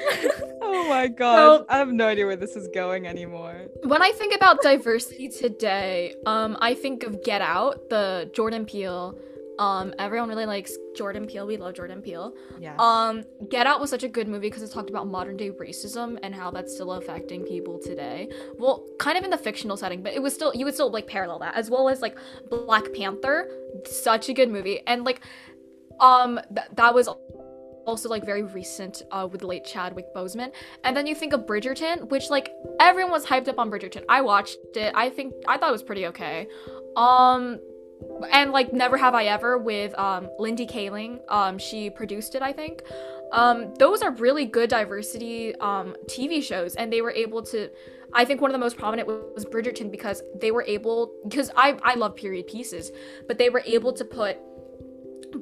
[SPEAKER 1] oh my god, so, I have no idea where this is going anymore.
[SPEAKER 2] When I think about diversity today, um, I think of Get Out, the Jordan Peele um, everyone really likes Jordan Peele. We love Jordan Peele.
[SPEAKER 1] Yeah.
[SPEAKER 2] Um, Get Out was such a good movie because it talked about modern day racism and how that's still affecting people today. Well, kind of in the fictional setting, but it was still you would still like parallel that as well as like Black Panther. Such a good movie, and like, um, th- that was also like very recent uh, with the late Chadwick Boseman. And then you think of Bridgerton, which like everyone was hyped up on Bridgerton. I watched it. I think I thought it was pretty okay. Um and like Never Have I Ever with um Mindy Kaling. Um she produced it, I think. Um those are really good diversity um TV shows and they were able to I think one of the most prominent was Bridgerton because they were able because I I love period pieces, but they were able to put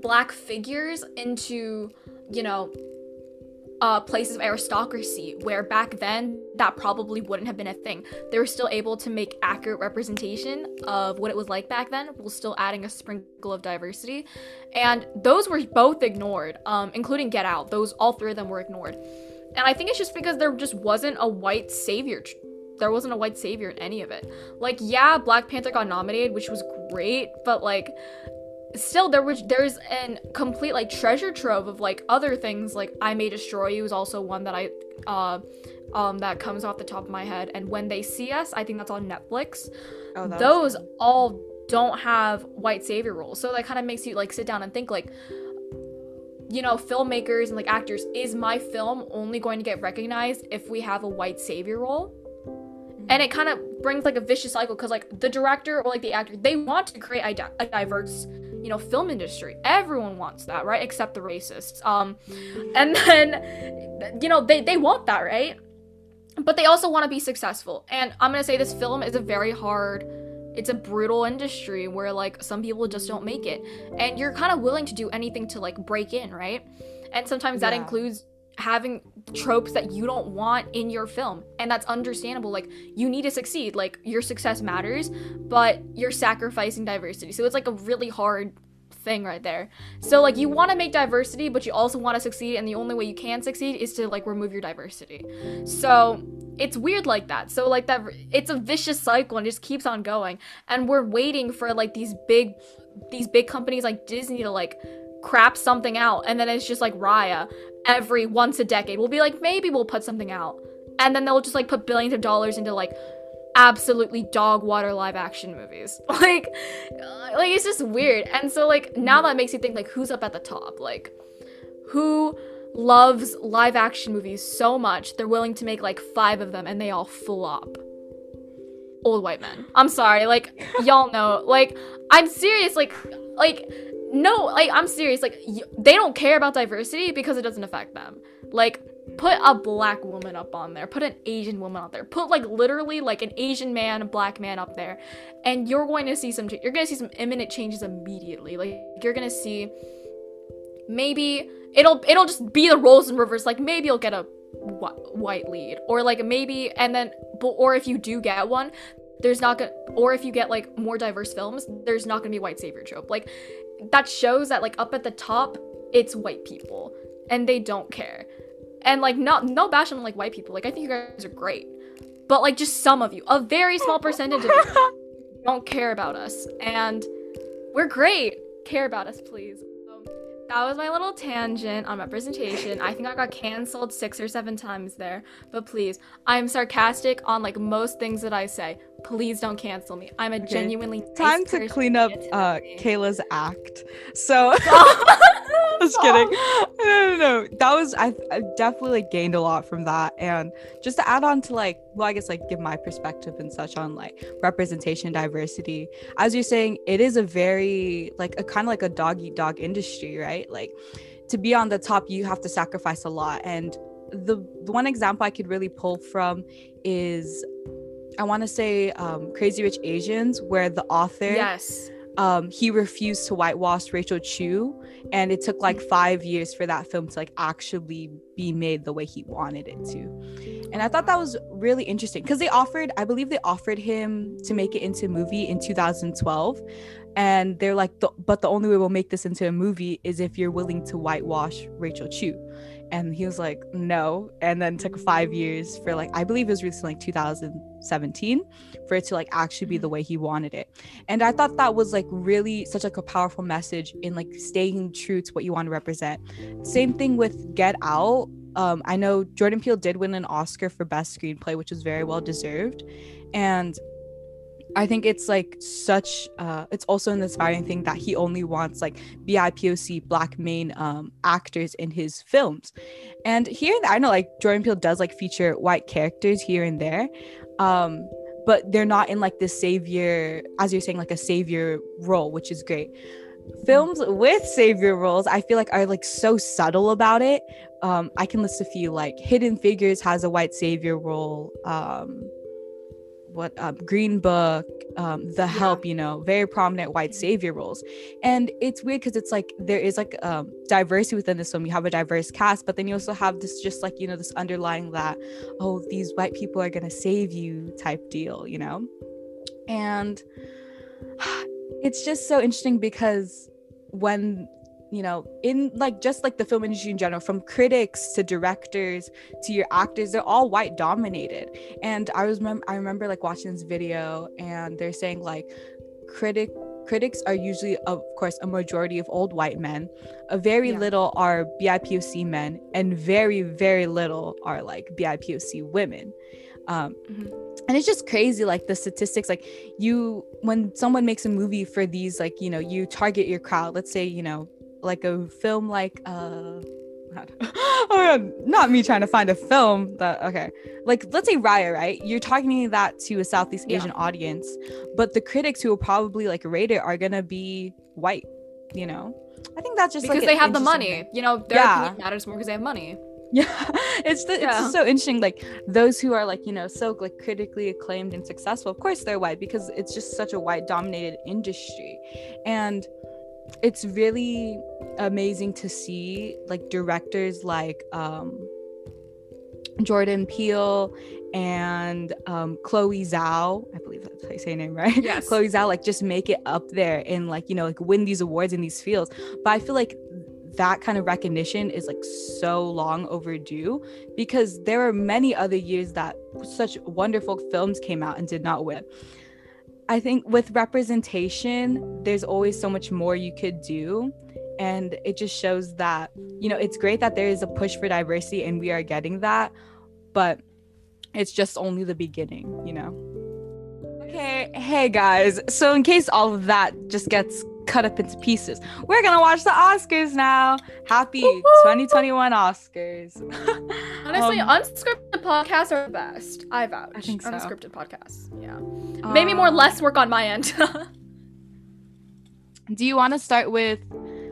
[SPEAKER 2] black figures into, you know, uh, places of aristocracy where back then that probably wouldn't have been a thing. They were still able to make accurate representation of what it was like back then, while still adding a sprinkle of diversity. And those were both ignored, um, including Get Out. Those all three of them were ignored. And I think it's just because there just wasn't a white savior. There wasn't a white savior in any of it. Like, yeah, Black Panther got nominated, which was great, but like still there was there's an complete like treasure trove of like other things like I May Destroy You is also one that I uh um that comes off the top of my head and when they see us I think that's on Netflix. Oh, Those all don't have white savior roles. So that kind of makes you like sit down and think like you know, filmmakers and like actors, is my film only going to get recognized if we have a white savior role? Mm-hmm. And it kind of brings like a vicious cycle because like the director or like the actor, they want to create a, di- a diverse you know film industry. Everyone wants that right? Except the racists. Um and then you know they they want that right? But they also want to be successful. And i'm gonna say this film is a very hard it's a brutal industry where like some people just don't make it. And you're kind of willing to do anything to like break in right? And sometimes that yeah. includes having tropes that you don't want in your film. And that's understandable like you need to succeed like your success matters but you're sacrificing diversity. So it's like a really hard thing right there. So like you want to make diversity but you also want to succeed and the only way you can succeed is to like remove your diversity. So it's weird like that. So like that it's a vicious cycle and just keeps on going. And we're waiting for like these big these big companies like disney to like crap something out and then it's just like raya every once a decade. We'll be like, maybe we'll put something out. And then they'll just like put billions of dollars into like absolutely dog water live action movies. like uh, like it's just weird. And so like now that makes you think like who's up at the top? Like who loves live action movies so much they're willing to make like 5 of them and they all flop. Old white men. I'm sorry. Like y'all know. Like I'm serious like like no, like I'm serious. Like y- they don't care about diversity because it doesn't affect them. Like put a black woman up on there, put an Asian woman up there, put like literally like an Asian man, a black man up there, and you're going to see some. You're gonna see some imminent changes immediately. Like you're gonna see maybe it'll it'll just be the roles in reverse. Like maybe you'll get a wh- white lead, or like maybe and then, or if you do get one, there's not gonna or if you get like more diverse films there's not gonna be white savior trope like that shows that like up at the top it's white people and they don't care and like not no bash on like white people like i think you guys are great but like just some of you a very small percentage of you don't care about us and we're great care about us please um, that was my little tangent on representation. I think I got canceled six or seven times there. But please, I'm sarcastic on like most things that I say. Please don't cancel me. I'm a okay. genuinely nice
[SPEAKER 1] time to clean up uh Kayla's act. So just kidding. No, no, no. That was I, I definitely gained a lot from that. And just to add on to like, well, I guess like give my perspective and such on like representation, diversity. As you're saying, it is a very like a kind of like a dog eat dog industry, right? Like to be on the top, you have to sacrifice a lot. And the, the one example I could really pull from is I want to say um, Crazy Rich Asians, where the author
[SPEAKER 2] yes
[SPEAKER 1] um, he refused to whitewash Rachel Chu, and it took like five years for that film to like actually be made the way he wanted it to. And I thought that was really interesting because they offered, I believe they offered him to make it into a movie in 2012, and they're like, but the only way we'll make this into a movie is if you're willing to whitewash Rachel Chu and he was like no. And then took five years for like i believe it was released in like 2017 for it to like actually be the way he wanted it. And i thought that was like really such like a powerful message in like staying true to what you want to represent. Same thing with get out. Um, i know jordan peele did win an oscar for best screenplay which was very well deserved. And I think it's like such uh it's also an inspiring thing that he only wants like BIPOC black main um actors in his films. And here I know like Jordan Peele does like feature white characters here and there. Um but they're not in like the savior as you're saying like a savior role, which is great. Films with savior roles, I feel like are like so subtle about it. Um I can list a few like Hidden Figures has a white savior role. Um what um, Green Book, um, The Help, you know, very prominent white savior roles. And it's weird because it's like there is like um, diversity within this film. You have a diverse cast, but then you also have this just like, you know, this underlying that, oh, these white people are going to save you type deal, you know? And it's just so interesting because when you know in like just like the film industry in general from critics to directors to your actors they're all white dominated and i was mem- i remember like watching this video and they're saying like critic critics are usually of course a majority of old white men a very yeah. little are bipoc men and very very little are like bipoc women um, mm-hmm. and it's just crazy like the statistics like you when someone makes a movie for these like you know you target your crowd let's say you know like a film like uh oh not me trying to find a film that okay. Like let's say raya right? You're talking that to a southeast asian yeah. audience but the critics who will probably like rate it are gonna be white you know? I think that's just
[SPEAKER 2] because
[SPEAKER 1] like
[SPEAKER 2] they have the money. you know their yeah. opinion matters more because they have money.
[SPEAKER 1] Yeah. It's the, it's yeah. so interesting like those who are like you know so like critically acclaimed and successful of course they're white because it's just such a white dominated industry. And it's really amazing to see like directors like um Jordan Peele and um, Chloe Zhao, I believe that's how you say her name, right?
[SPEAKER 2] Yes.
[SPEAKER 1] Chloe Zhao, like just make it up there and like, you know, like win these awards in these fields. But I feel like that kind of recognition is like so long overdue because there are many other years that such wonderful films came out and did not win. I think with representation, there's always so much more you could do. And it just shows that, you know, it's great that there is a push for diversity and we are getting that, but it's just only the beginning, you know? Okay, hey guys. So, in case all of that just gets cut up into pieces. We're gonna watch the Oscars now. Happy 2021 Oscars.
[SPEAKER 2] Honestly, um, unscripted podcasts are the best. I vouch. I think so. Unscripted podcasts. Yeah. Um, Maybe more less work on my end.
[SPEAKER 1] do you want to start with?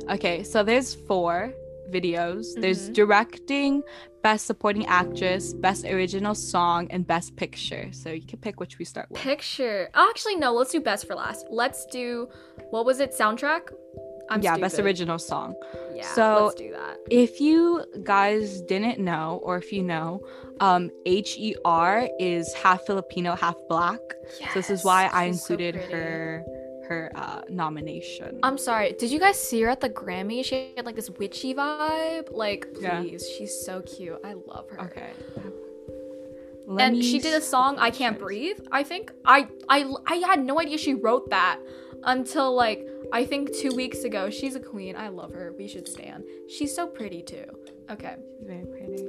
[SPEAKER 1] Okay, so there's four videos. Mm-hmm. There's directing, best supporting actress, best original song, and best picture. So you can pick which we start with.
[SPEAKER 2] Picture. Actually, no. Let's do best for last. Let's do what was it? Soundtrack.
[SPEAKER 1] I'm yeah, stupid. best original song.
[SPEAKER 2] Yeah, so let's do that.
[SPEAKER 1] If you guys didn't know, or if you know, um, H E R is half Filipino, half black. Yes, so this is why I included so her her uh, nomination.
[SPEAKER 2] I'm sorry. Did you guys see her at the Grammy? She had like this witchy vibe. Like, please, yeah. she's so cute. I love her.
[SPEAKER 1] Okay.
[SPEAKER 2] Let and she did a song "I Can't Breathe." I think I I I had no idea she wrote that until like I think two weeks ago. She's a queen. I love her. We should stand. She's so pretty too. Okay.
[SPEAKER 1] She's very pretty.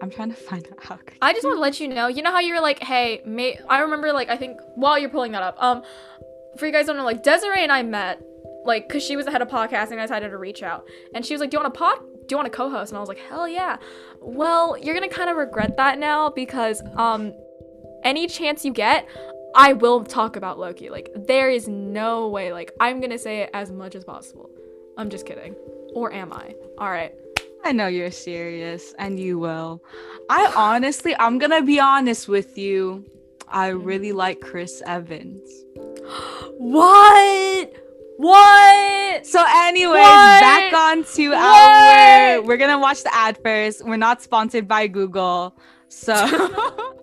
[SPEAKER 1] I'm trying to find out how.
[SPEAKER 2] I just want to let you know. You know how you were like, "Hey, may." I remember like I think while you're pulling that up, um, for you guys don't know, like Desiree and I met, like, cause she was the head of podcasting. I decided to reach out, and she was like, "Do you want to pod? Do you want to co-host?" And I was like, "Hell yeah!" Well, you're gonna kind of regret that now because um, any chance you get, I will talk about Loki. Like, there is no way. Like, I'm gonna say it as much as possible. I'm just kidding, or am I? All right.
[SPEAKER 1] I know you're serious, and you will. I honestly, I'm gonna be honest with you. I really like Chris Evans.
[SPEAKER 2] What? What?
[SPEAKER 1] So, anyways, what? back on to what? our. We're gonna watch the ad first. We're not sponsored by Google, so.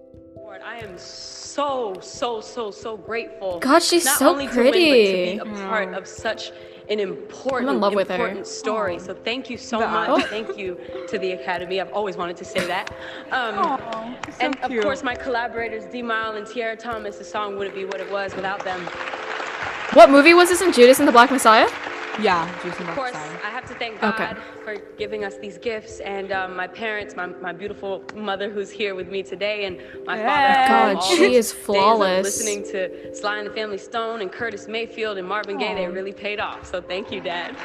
[SPEAKER 3] I am so so so so grateful.
[SPEAKER 2] God, she's not so only pretty.
[SPEAKER 3] To win, but to be a part of such an important, important story. So thank you so much. Thank you to the Academy. I've always wanted to say that. Um, Aww, so and cute. of course, my collaborators, D'Mile and Tiara Thomas. The song wouldn't be what it was without them.
[SPEAKER 2] What movie was this in Judas and the Black Messiah?
[SPEAKER 1] Yeah,
[SPEAKER 3] Of course, I have to thank God okay. for giving us these gifts, and um, my parents, my, my beautiful mother who's here with me today, and my yeah.
[SPEAKER 2] father. God, she is flawless.
[SPEAKER 3] Listening to Sly and the Family Stone and Curtis Mayfield and Marvin Aww. Gaye, they really paid off. So thank you, Dad.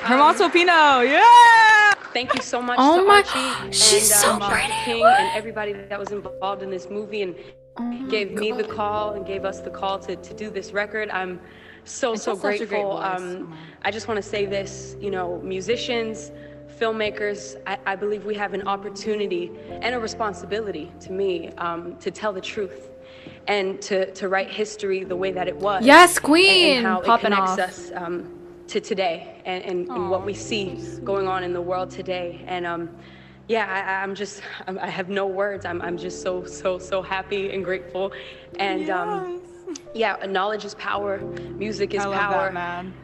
[SPEAKER 1] Hermoso um, Pino, yeah!
[SPEAKER 3] Thank you so much oh my, Archie she's and um, so King and everybody that was involved in this movie and oh gave me the call and gave us the call to, to do this record. I'm so, so grateful. Um, I just want to say this, you know, musicians, filmmakers, I, I, believe we have an opportunity and a responsibility to me um, to tell the truth and to, to write history the way that it was.
[SPEAKER 2] Yes, Queen!
[SPEAKER 3] And, and how Popping it connects off. us um, to today and, and, and, what we see going on in the world today. And um, yeah, I, am just, I'm, i have no words. I'm, I'm just so, so, so happy and grateful. And um, yeah, knowledge is power, music is
[SPEAKER 1] I
[SPEAKER 3] power.
[SPEAKER 1] That, man.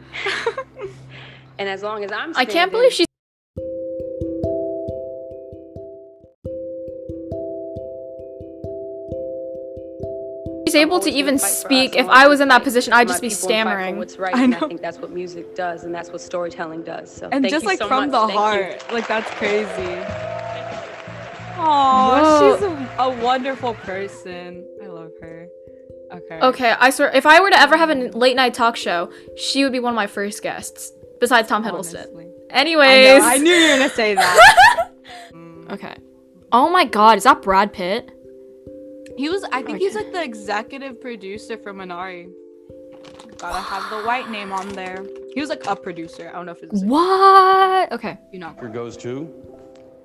[SPEAKER 3] and as long as I'm
[SPEAKER 2] I can't believe she's she's able to even speak. If I was in that position, I'd just be stammering.
[SPEAKER 3] What's right, I know. I think that's what music does, and that's what storytelling does. So
[SPEAKER 1] and just like
[SPEAKER 3] so
[SPEAKER 1] from
[SPEAKER 3] much.
[SPEAKER 1] the
[SPEAKER 3] thank
[SPEAKER 1] heart, you. like that's crazy. Oh, she's a, a, wonderful person. I love her. Okay.
[SPEAKER 2] Okay, I swear, if I were to ever have a late night talk show, she would be one of my first guests, besides Tom Hiddleston. Honestly. Anyways,
[SPEAKER 1] I, I, knew you were gonna say that. Mm.
[SPEAKER 2] okay. Oh my God, is that Brad Pitt?
[SPEAKER 1] He was. I think he's like the executive producer for Minari. Gotta have the white name on there. He was like a producer. I don't know if it's
[SPEAKER 2] what. Okay.
[SPEAKER 1] You know.
[SPEAKER 4] Here Goes to.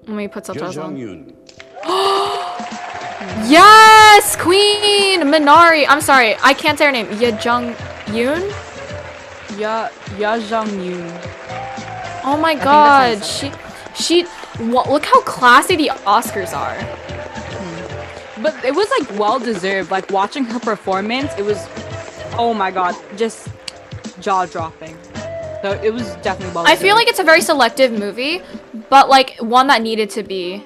[SPEAKER 2] Let me put subtitles on.
[SPEAKER 4] Yoon.
[SPEAKER 2] yes, Queen Minari. I'm sorry, I can't say her name. Ye Jung Yoon.
[SPEAKER 1] Ya Ya Jung Yoon.
[SPEAKER 2] Oh my God, she she. Look how classy the Oscars are. Hmm.
[SPEAKER 1] But it was like well deserved. Like watching her performance, it was, oh my god, just jaw dropping. So it was definitely well.
[SPEAKER 2] I feel like it's a very selective movie, but like one that needed to be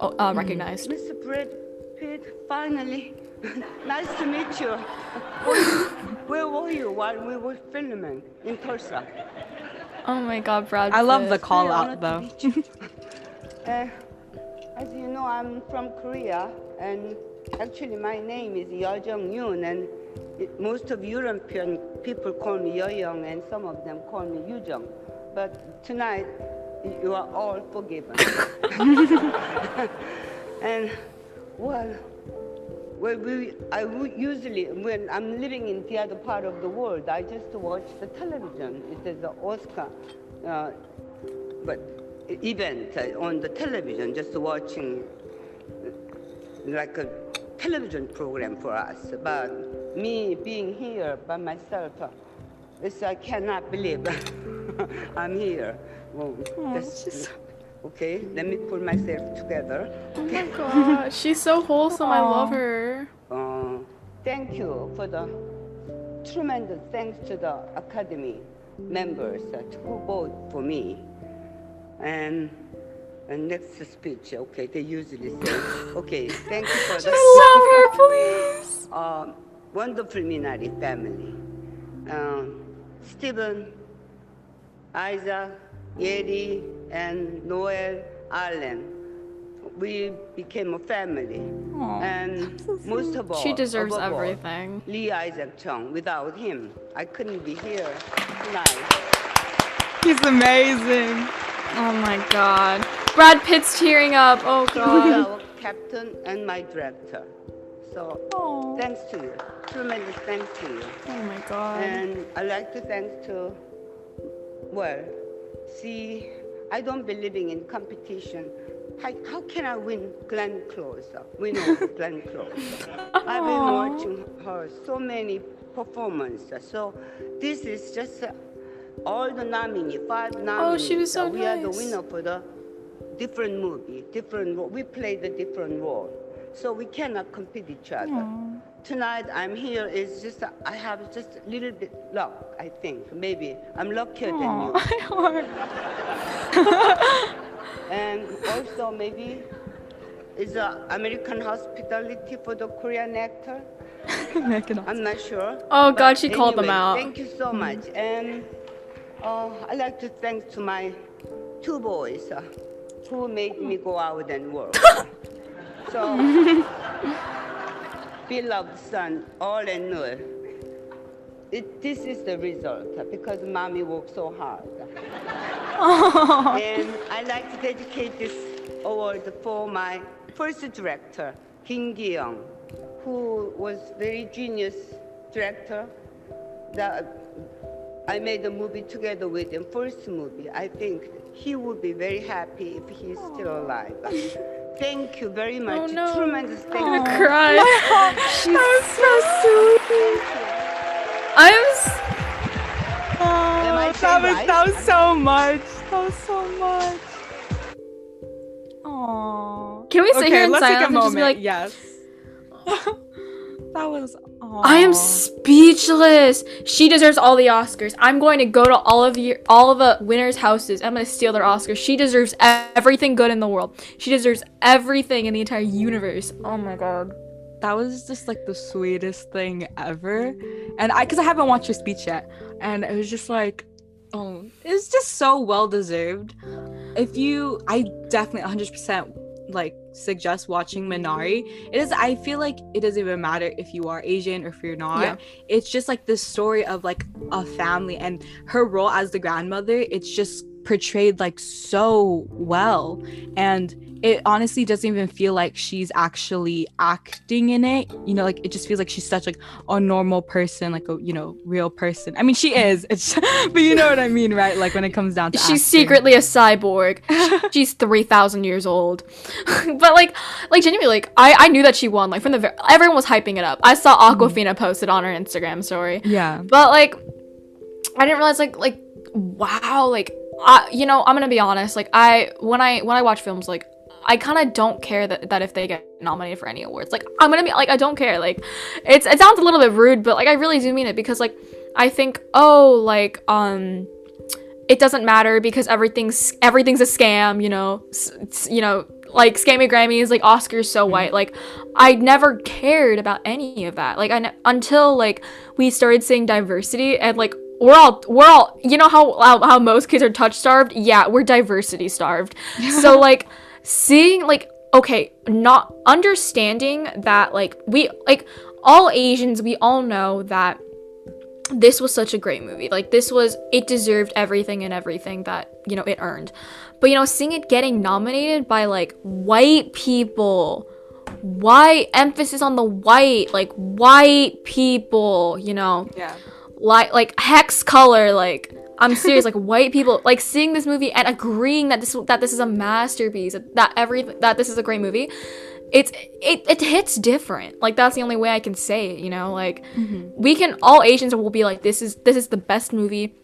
[SPEAKER 2] uh, mm-hmm. recognized.
[SPEAKER 5] Mr. Brad Pitt, finally. nice to meet you. Where were you while we were filming in Tulsa?
[SPEAKER 2] Oh my god, Brad.
[SPEAKER 1] I love the call out though.
[SPEAKER 5] uh, as you know, I'm from Korea, and actually my name is Yeo Jung Yoon, and it, most of European people call me Yo Young, and some of them call me Yu Jung. But tonight, you are all forgiven. and well, well, we, I usually, when I'm living in the other part of the world, I just watch the television. It is the Oscar, uh, but event on the television, just watching like a television program for us. But me being here by myself, it's, I cannot believe I'm here.
[SPEAKER 2] Oh, just...
[SPEAKER 5] Okay, let me pull myself together.
[SPEAKER 2] Okay. Oh my god, she's so wholesome. Aww. I love her.
[SPEAKER 5] Uh, thank you for the tremendous thanks to the Academy members uh, who voted for me. And, and next speech, okay, they usually say, okay, thank you for the...
[SPEAKER 2] I love her, please.
[SPEAKER 5] Uh, wonderful Minari family. Um, Steven, Isaac, Yeri, and Noel, Alan. We became a family.
[SPEAKER 2] Aww,
[SPEAKER 5] and most of all,
[SPEAKER 2] she deserves everything.
[SPEAKER 5] All, Lee Isaac Chung. Without him, I couldn't be here tonight.
[SPEAKER 1] He's amazing.
[SPEAKER 2] Oh my god. Brad Pitt's tearing up. Oh god.
[SPEAKER 5] Our captain and my director. So Aww. thanks to you. Tremendous thanks to you.
[SPEAKER 2] Oh my god.
[SPEAKER 5] And I'd like to thank to well, see, I don't believe in competition. How, how can I win Glenn Close? Uh, win Glenn Close. I've been watching her so many performances. Uh, so this is just uh, all the nominees, five nominees.
[SPEAKER 2] Oh, she was uh, so
[SPEAKER 5] We
[SPEAKER 2] nice.
[SPEAKER 5] are the winner for the different movie, different role. We play the different role. So we cannot compete each other. Aww. Tonight I'm here is just, I have just a little bit luck, I think. Maybe I'm luckier Aww.
[SPEAKER 2] than
[SPEAKER 5] you. and also maybe it's American hospitality for the Korean actor. I'm not sure.
[SPEAKER 2] Oh God, she anyway, called them out.
[SPEAKER 5] Thank you so much, and uh, I'd like to thank to my two boys uh, who made me go out and work. so, beloved son, all and all. it, this is the result because mommy worked so hard. and I'd like to dedicate this award for my first director, Kim Gi-young, who was very genius director. That I made a movie together with him, first movie. I think he would be very happy if he's still alive. Thank you very oh, much. Oh, no. Tremendous thank
[SPEAKER 2] I'm gonna cry. She's so sweet. I'm.
[SPEAKER 1] Oh, that was, that was so much. That was so much. Aww.
[SPEAKER 2] Can we sit okay, here in let's silence take a moment. and just be like,
[SPEAKER 1] yes. that was. Aww.
[SPEAKER 2] I am speechless. She deserves all the Oscars. I'm going to go to all of your, all of the winners' houses. I'm going to steal their Oscars. She deserves everything good in the world. She deserves everything in the entire universe. Oh my god.
[SPEAKER 1] That was just like the sweetest thing ever. And I, because I haven't watched her speech yet, and it was just like, oh, it's just so well deserved. If you, I definitely 100% like suggest watching Minari. It is I feel like it doesn't even matter if you are Asian or if you're not. Yeah. It's just like the story of like a family and her role as the grandmother, it's just portrayed like so well. And it honestly doesn't even feel like she's actually acting in it. You know, like it just feels like she's such like a normal person, like a you know real person. I mean, she is. It's but you know what I mean, right? Like when it comes down to
[SPEAKER 2] she's acting. secretly a cyborg. she's three thousand years old. but like, like genuinely, like I I knew that she won. Like from the very, everyone was hyping it up. I saw mm-hmm. Mm. posted on her Instagram story.
[SPEAKER 1] Yeah.
[SPEAKER 2] But like, I didn't realize like like wow like. I, you know, I'm gonna be honest. Like I, when I when I watch films, like I kind of don't care that, that if they get nominated for any awards. Like I'm gonna be like I don't care. Like it's it sounds a little bit rude, but like I really do mean it because like I think oh like um it doesn't matter because everything's everything's a scam. You know, S- you know like scammy Grammys, like Oscars so white. Like I never cared about any of that. Like I ne- until like we started seeing diversity and like we're all we're all you know how how, how most kids are touch starved yeah we're diversity starved so like seeing like okay, not understanding that like we like all Asians, we all know that this was such a great movie. Like this was it deserved everything and everything that, you know, it earned. But you know, seeing it getting nominated by like white people, white emphasis on the white, like white people, you know.
[SPEAKER 1] Yeah.
[SPEAKER 2] Like like hex color like I'm serious. like white people, like seeing this movie and agreeing that this that this is a masterpiece, that every that this is a great movie. It's it it hits different. Like that's the only way I can say it. You know, like mm-hmm. we can all Asians will be like this is this is the best movie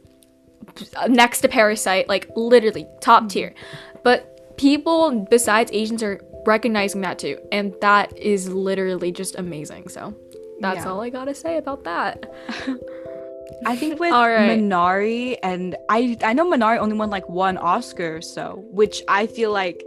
[SPEAKER 2] next to Parasite. Like literally top mm-hmm. tier. But people besides Asians are recognizing that too, and that is literally just amazing. So that's yeah. all I gotta say about that.
[SPEAKER 1] I think with right. Minari and I I know Minari only won like one Oscar or so, which I feel like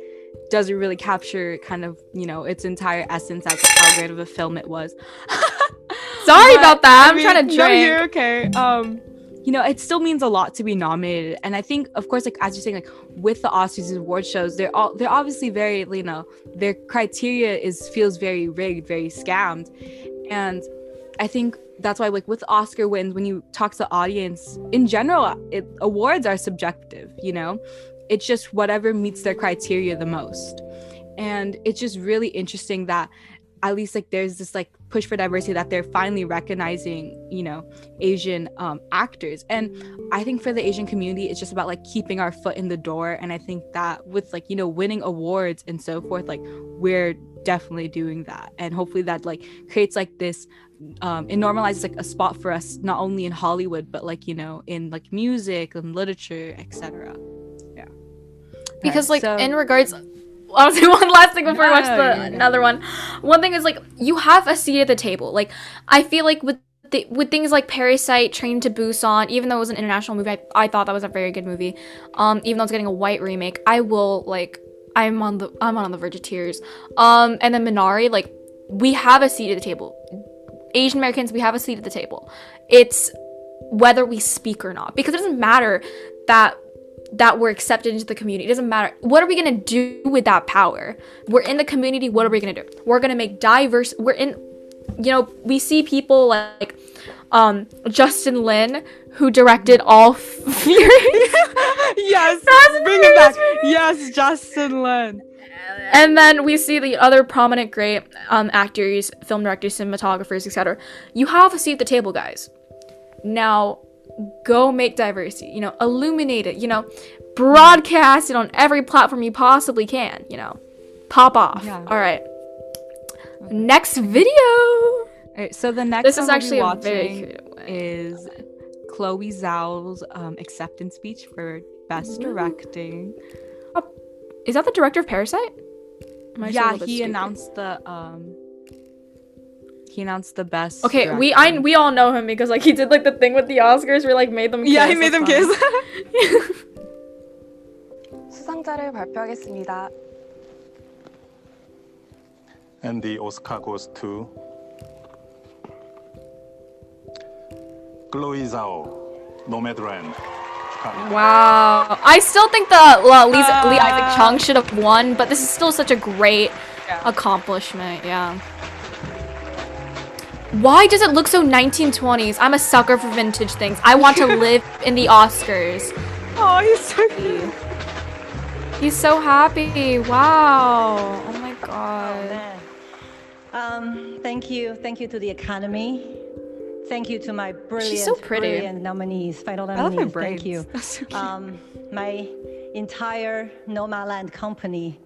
[SPEAKER 1] doesn't really capture kind of, you know, its entire essence as how great of a film it was.
[SPEAKER 2] Sorry but, about that. I'm I mean, trying to drink. No,
[SPEAKER 1] you're okay. Um you know, it still means a lot to be nominated. And I think, of course, like as you're saying, like with the Oscars and award shows, they're all they're obviously very, you know, their criteria is feels very rigged, very scammed. And I think that's why like with oscar wins when you talk to the audience in general it, awards are subjective you know? It's just whatever meets their criteria the most. And it's just really interesting that at least like there's this like push for diversity that they're finally recognizing you know asian um, actors. And i think for the asian community it's just about like keeping our foot in the door. And i think that with like you know winning awards and so forth like we're definitely doing that. And hopefully that like creates like this um, it normalizes like a spot for us not only in Hollywood but like you know in like music and literature etc. Yeah.
[SPEAKER 2] Because right, like so- in regards I'll say one last thing before no, I watch the another one. One thing is like you have a seat at the table. Like I feel like with the, with things like Parasite, Train to Busan, even though it was an international movie, I, I thought that was a very good movie. Um, even though it's getting a white remake, I will like I'm on the I'm on the verge of tears. Um, and then Minari, like we have a seat at the table Asian Americans, we have a seat at the table. It's whether we speak or not. Because it doesn't matter that that we're accepted into the community. It doesn't matter. What are we gonna do with that power? We're in the community. What are we gonna do? We're gonna make diverse. We're in. You know, we see people like um Justin Lin who directed all Fury.
[SPEAKER 1] yes, bring it back. Yes, Justin Lin.
[SPEAKER 2] And then we see the other prominent great um, actors, film directors, cinematographers, etc. You have a seat at the table, guys. Now, go make diversity. You know, illuminate it. You know, broadcast it on every platform you possibly can. You know, pop off. Yeah. All right. Next video. All
[SPEAKER 1] right, so the next this is actually we'll very is Chloe Zhao's um, acceptance speech for best directing.
[SPEAKER 2] Oh, is that the director of Parasite?
[SPEAKER 1] Yeah, he stupid? announced the um he announced the best.
[SPEAKER 2] Okay, director. we I we all know him because like he did like the thing with the Oscars where like made them.
[SPEAKER 1] Kiss. Yeah, he made them kiss.
[SPEAKER 4] 수상자를 발표하겠습니다.
[SPEAKER 6] And the Oscar goes to Chloe Zhao, Nomadland.
[SPEAKER 2] Wow. I still think the uh, Lee, uh, Lee Isaac Chung should have won, but this is still such a great yeah. accomplishment. Yeah. Why does it look so 1920s? I'm a sucker for vintage things. I want to live in the Oscars.
[SPEAKER 1] Oh, he's so cute.
[SPEAKER 2] He's so happy. Wow. Oh my god.
[SPEAKER 7] Oh, um, thank you. Thank you to the Academy. Thank you to my brilliant,
[SPEAKER 2] She's so pretty.
[SPEAKER 7] brilliant nominees, final nominees. Thank you. So um, my entire Nomadland company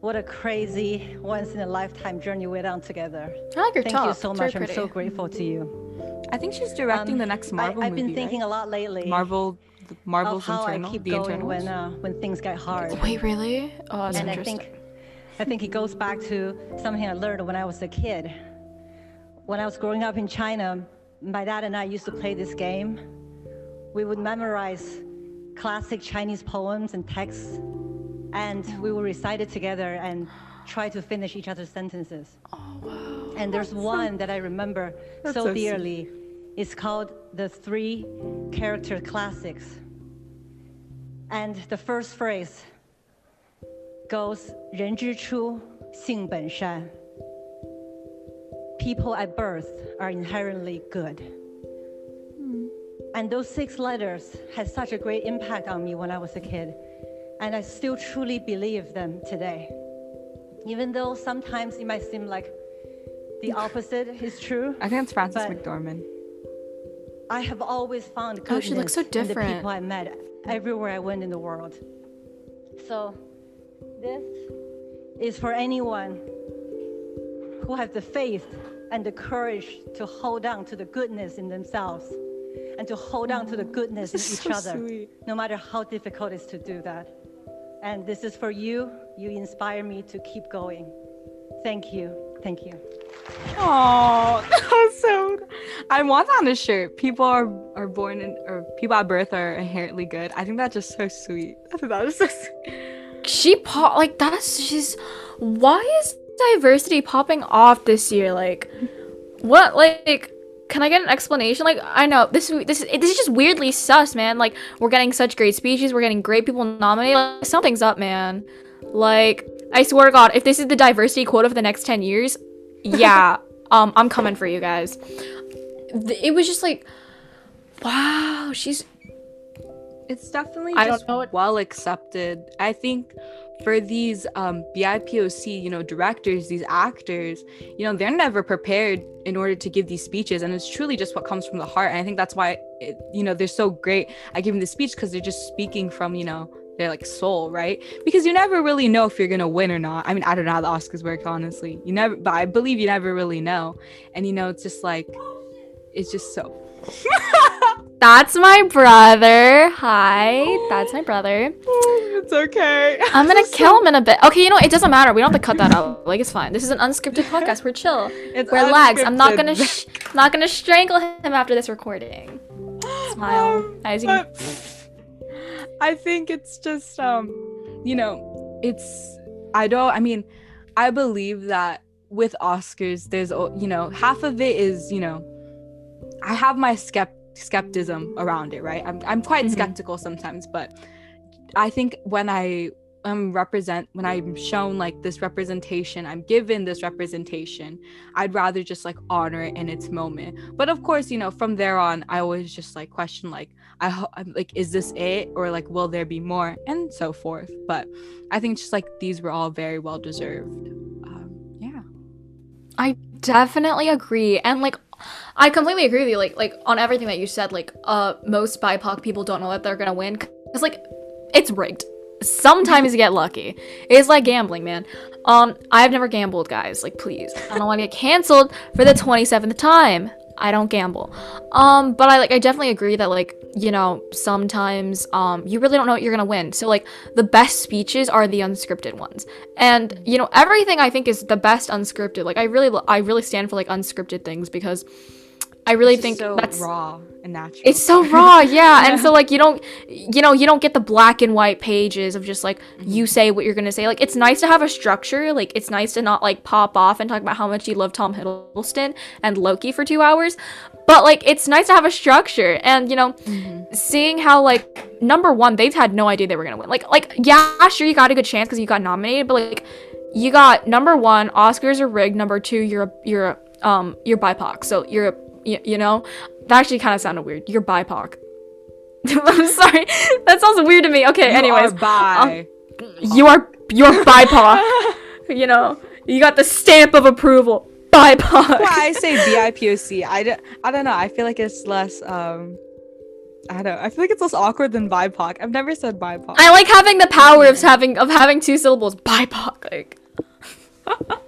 [SPEAKER 7] what a crazy once in a lifetime journey we're on together.
[SPEAKER 2] I like your
[SPEAKER 7] Thank
[SPEAKER 2] top.
[SPEAKER 7] you so much. I'm so grateful to you.
[SPEAKER 1] I think she's directing um, the next Marvel
[SPEAKER 7] I, have
[SPEAKER 1] movie.
[SPEAKER 7] been thinking
[SPEAKER 1] right?
[SPEAKER 7] a lot lately.
[SPEAKER 1] Marvel, Marvel's
[SPEAKER 7] how
[SPEAKER 1] internal,
[SPEAKER 7] I keep
[SPEAKER 1] the
[SPEAKER 7] going when uh, when things get hard.
[SPEAKER 2] Wait, really? Oh, that's
[SPEAKER 7] and
[SPEAKER 2] interesting.
[SPEAKER 7] I think, I think it goes back to something I learned when I was a kid. When I was growing up in China, my dad and I used to play this game. We would memorize classic Chinese poems and texts, and we would recite it together and try to finish each other's sentences.
[SPEAKER 2] Oh, wow.
[SPEAKER 7] And there's That's one so, that I remember so, so dearly. Sweet. It's called The Three Character Classics. And the first phrase goes, 人之初,性本善. People at birth are inherently good. Hmm. And those six letters had such a great impact on me when I was a kid. And I still truly believe them today even though sometimes it might seem like the opposite is true.
[SPEAKER 1] I think it's Frances McDormand.
[SPEAKER 7] I have always found goodness oh, she looks so different. in the people I met everywhere I went in the world. So, this is for anyone who have the faith and the courage to hold on to the goodness in themselves and to hold on to the goodness in each so other, sweet. no matter how difficult it is to do that. And this is for you. You inspire me to keep going. Thank you. Thank you.
[SPEAKER 1] Oh, so I want that on a shirt. People are are born in or people at birth are inherently good. I think that's just so sweet. I think that is so sweet.
[SPEAKER 2] She pop like that's just why is diversity popping off this year? Like what like can I get an explanation? Like, I know this is this is this is just weirdly sus, man. Like, we're getting such great speeches, we're getting great people nominated. Like, something's up, man. Like, I swear to God, if this is the diversity quota for the next ten years, yeah, um, I'm coming for you guys. It was just like, wow, she's.
[SPEAKER 1] It's definitely I don't know well accepted. I think for these um, BIPOC, you know, directors, these actors, you know, they're never prepared in order to give these speeches, and it's truly just what comes from the heart. And I think that's why, it, you know, they're so great at giving the speech because they're just speaking from, you know, their like soul, right? Because you never really know if you're gonna win or not. I mean, I don't know how the Oscars work, honestly. You never, but I believe you never really know. And you know, it's just like, it's just so.
[SPEAKER 2] That's my brother. Hi, that's my brother.
[SPEAKER 1] It's okay.
[SPEAKER 2] I'm gonna kill him in a bit. Okay, you know? It doesn't matter. We don't have to cut that out. Like it's fine. This is an unscripted podcast. We're chill. It's We're lags. I'm not gonna. Sh- not gonna strangle him after this recording. Smile. Um, As you.
[SPEAKER 1] I think it's just um, you know, it's. I don't. I mean, I believe that with Oscars, there's you know half of it is you know I have my skept skepticism around it, right? I'm I'm quite mm-hmm. skeptical sometimes, but I think when I am represent when I'm shown like this representation, I'm given this representation, I'd rather just like honor it in its moment. But of course, you know, from there on, I always just like question like I hope like is this it or like will there be more and so forth. But I think just like these were all very well deserved. Um, yeah.
[SPEAKER 2] I definitely agree, and like I completely agree with you. Like, like on everything that you said. Like, uh, most BIPOC people don't know that they're gonna win because like it's rigged. Sometimes you get lucky. It's like gambling, man. Um, I've never gambled, guys. Like, please, I don't want to get canceled for the twenty seventh time. I don't gamble. Um, but I like I definitely agree that like, you know, sometimes um you really don't know what you're going to win. So like the best speeches are the unscripted ones. And you know, everything I think is the best unscripted. Like I really I really stand for like unscripted things because I really think
[SPEAKER 1] so
[SPEAKER 2] that's
[SPEAKER 1] raw and natural.
[SPEAKER 2] It's so raw, yeah. yeah. And so like you don't you know, you don't get the black and white pages of just like mm-hmm. you say what you're gonna say. Like it's nice to have a structure. Like it's nice to not like pop off and talk about how much you love Tom Hiddleston and Loki for two hours. But like it's nice to have a structure. And you know, mm-hmm. seeing how like number one, they've had no idea they were gonna win. Like like yeah, sure you got a good chance because you got nominated, but like you got number one, Oscars are rigged. Number two, you're a you're a, um you're BIPOC, so you're a you, you know? That actually kind of sounded weird. You're BIPOC. I'm sorry. That sounds weird to me. Okay,
[SPEAKER 1] you
[SPEAKER 2] anyways.
[SPEAKER 1] Are bi.
[SPEAKER 2] Um, you are you're BIPOC. you know, you got the stamp of approval. BIPOC.
[SPEAKER 1] Well, I say BIPOC. I don't, I don't know. I feel like it's less um I don't. know. I feel like it's less awkward than BIPOC. I've never said BIPOC.
[SPEAKER 2] I like having the power of having of having two syllables. BIPOC. Like.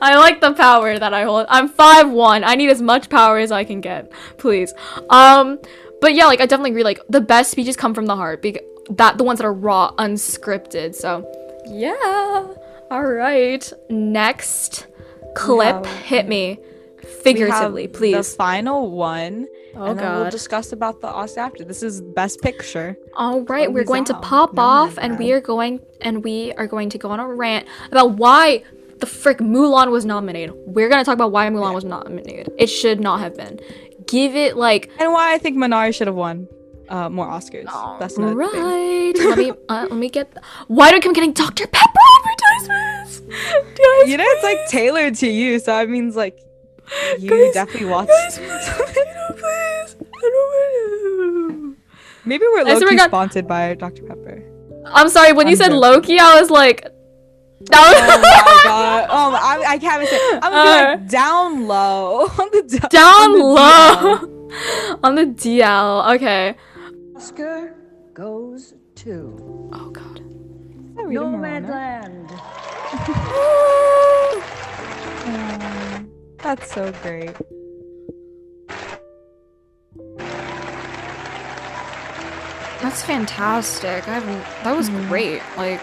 [SPEAKER 2] I like the power that I hold. I'm five one. I need as much power as I can get, please. Um, but yeah, like I definitely agree. Like the best speeches come from the heart, because that the ones that are raw, unscripted. So yeah. All right. Next clip, have, hit me figuratively, please.
[SPEAKER 1] The final one. Oh and god. We'll discuss about the Oscar after. This is Best Picture.
[SPEAKER 2] All right, we're going to pop off, and we are going and we are going to go on a rant about why the frick Mulan was nominated. We're gonna talk about why Mulan was nominated. It should not have been. Give it like
[SPEAKER 1] and why I think Minari should have won uh, more Oscars. Oh, That's another
[SPEAKER 2] right. Thing. let me uh, let me get. Why do I keep getting Dr Pepper advertisements?
[SPEAKER 1] you know, it's like tailored to you, so it means like you guys, definitely watch. Guys, please, Maybe we're Loki sponsored by Dr Pepper.
[SPEAKER 2] I'm sorry. When I'm you said joking. Loki, I was like,
[SPEAKER 1] oh my god! Oh, I, I can't even say. I'm gonna uh, be like down low on the
[SPEAKER 2] d- down on the low DL. on the DL. Okay.
[SPEAKER 8] Oscar goes to.
[SPEAKER 2] Oh god.
[SPEAKER 8] Nomadland.
[SPEAKER 1] oh, that's so great.
[SPEAKER 2] That's fantastic. I haven't. That was mm. great. Like.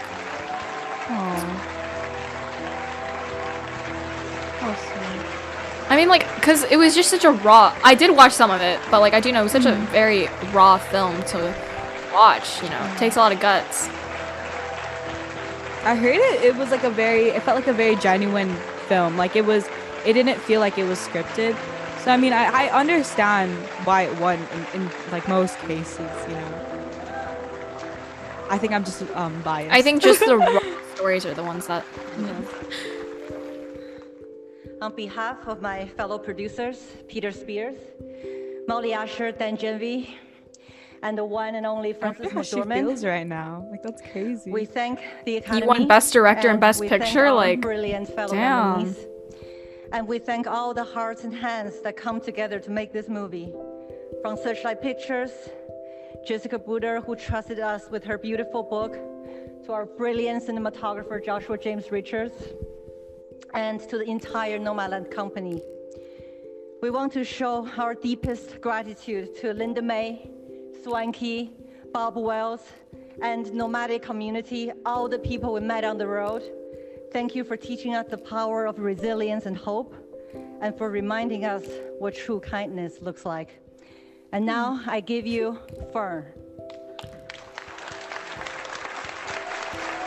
[SPEAKER 2] I mean, like, because it was just such a raw. I did watch some of it, but like, I do know it was such a mm-hmm. very raw film to watch. You know, it takes a lot of guts.
[SPEAKER 1] I heard it. It was like a very. It felt like a very genuine film. Like it was. It didn't feel like it was scripted. So I mean, I, I understand why it won in, in like most cases. You know. I think I'm just um biased.
[SPEAKER 2] I think just the raw stories are the ones that. You know.
[SPEAKER 7] On behalf of my fellow producers, Peter Spears, Molly Asher, Dan Janvey, and the one and only Frances McDormand.
[SPEAKER 1] She feels right now. Like that's crazy.
[SPEAKER 7] We thank the Academy.
[SPEAKER 2] You won Best Director and, and Best Picture. Like
[SPEAKER 7] brilliant fellow damn. nominees. And we thank all the hearts and hands that come together to make this movie. From Searchlight Pictures, Jessica Bruder, who trusted us with her beautiful book, to our brilliant cinematographer, Joshua James Richards, and to the entire Nomadland company. We want to show our deepest gratitude to Linda May, Swankie, Bob Wells, and nomadic community, all the people we met on the road. Thank you for teaching us the power of resilience and hope, and for reminding us what true kindness looks like. And now I give you Fern.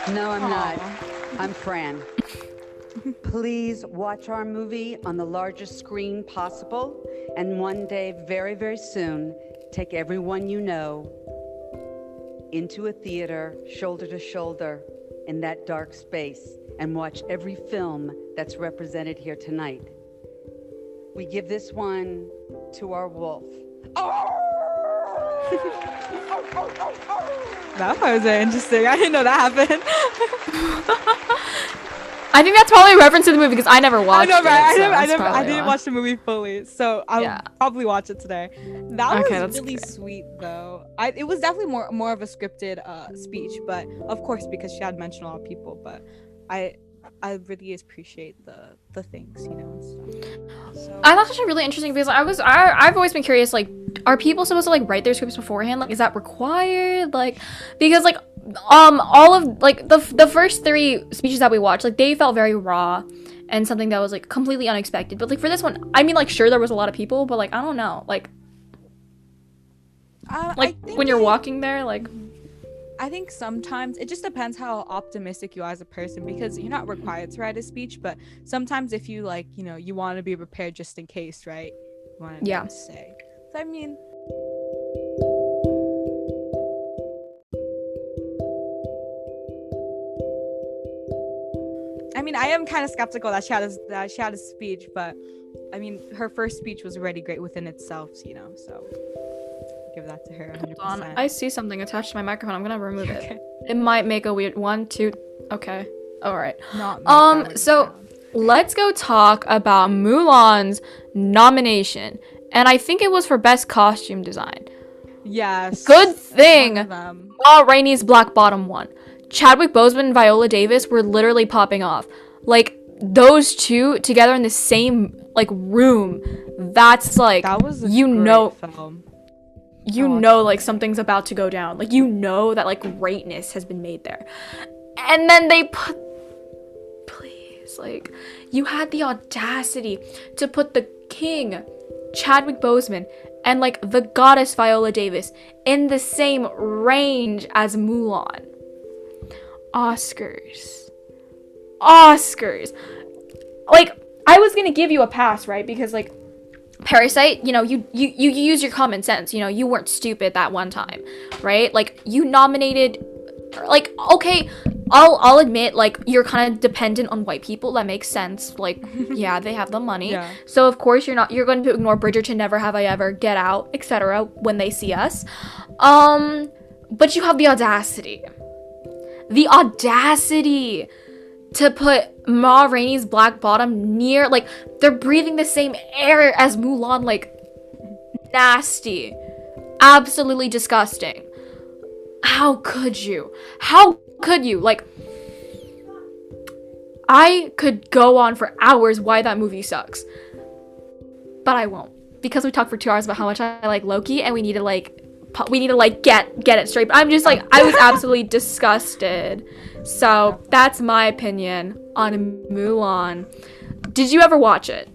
[SPEAKER 5] No, I'm not. I'm Fran. Please watch our movie on the largest screen possible. And one day, very, very soon, take everyone you know into a theater, shoulder to shoulder, in that dark space, and watch every film that's represented here tonight. We give this one to our wolf. Oh!
[SPEAKER 1] that was interesting. I didn't know that happened.
[SPEAKER 2] I think that's probably a reference to the movie because I never watched
[SPEAKER 1] I know, right?
[SPEAKER 2] it.
[SPEAKER 1] I, so never, I, never, I didn't watch the movie fully, so I'll yeah. probably watch it today. That okay, was really good. sweet, though. I, it was definitely more more of a scripted uh, speech, but of course because she had mentioned a lot of people. But I I really appreciate the the things, you know.
[SPEAKER 2] So. I thought actually really interesting because I was I I've always been curious like are people supposed to like write their scripts beforehand? Like is that required? Like because like um all of like the the first three speeches that we watched like they felt very raw and something that was like completely unexpected but like for this one i mean like sure there was a lot of people but like i don't know like uh, like when you're walking there like
[SPEAKER 1] I think sometimes it just depends how optimistic you are as a person because you're not required to write a speech, but sometimes if you like, you know, you want to be prepared just in case, right? You want to
[SPEAKER 2] yeah.
[SPEAKER 1] say. So I mean, mean, I am kind of skeptical that she had a, that she had a speech, but I mean, her first speech was already great within itself, you know. So give that to her. 100%. Hold on,
[SPEAKER 2] I see something attached to my microphone. I'm gonna remove okay. it. It might make a weird one, two. Okay, all right. Not um. So sound. let's go talk about Mulan's nomination, and I think it was for best costume design.
[SPEAKER 1] Yes.
[SPEAKER 2] Good thing. Ma Rainey's Black Bottom one. Chadwick Boseman and Viola Davis were literally popping off. Like those two together in the same like room. That's like
[SPEAKER 1] that was
[SPEAKER 2] you know
[SPEAKER 1] film.
[SPEAKER 2] You know like something's about to go down. Like you know that like greatness has been made there. And then they put please like you had the audacity to put the king Chadwick Boseman and like the goddess Viola Davis in the same range as Mulan. Oscars. Oscars. Like, I was gonna give you a pass, right? Because like Parasite, you know, you, you you use your common sense. You know, you weren't stupid that one time, right? Like you nominated like okay, I'll I'll admit like you're kind of dependent on white people. That makes sense. Like yeah, they have the money. Yeah. So of course you're not you're going to ignore Bridgerton, Never Have I Ever, Get Out, etc. when they see us. Um but you have the audacity the audacity to put Ma Rainey's Black Bottom near, like, they're breathing the same air as Mulan, like, nasty. Absolutely disgusting. How could you? How could you? Like, I could go on for hours why that movie sucks. But I won't. Because we talked for two hours about how much I like Loki and we need to, like, we need to like get get it straight. But I'm just like I was absolutely disgusted. So that's my opinion on Mulan. Did you ever watch it?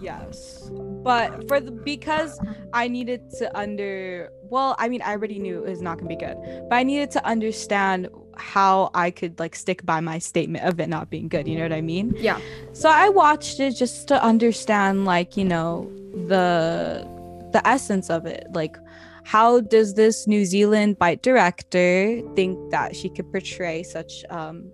[SPEAKER 1] Yes, but for the because I needed to under. Well, I mean, I already knew it was not gonna be good, but I needed to understand how I could like stick by my statement of it not being good. You know what I mean?
[SPEAKER 2] Yeah.
[SPEAKER 1] So I watched it just to understand, like you know, the the essence of it, like how does this New Zealand bite director think that she could portray such um,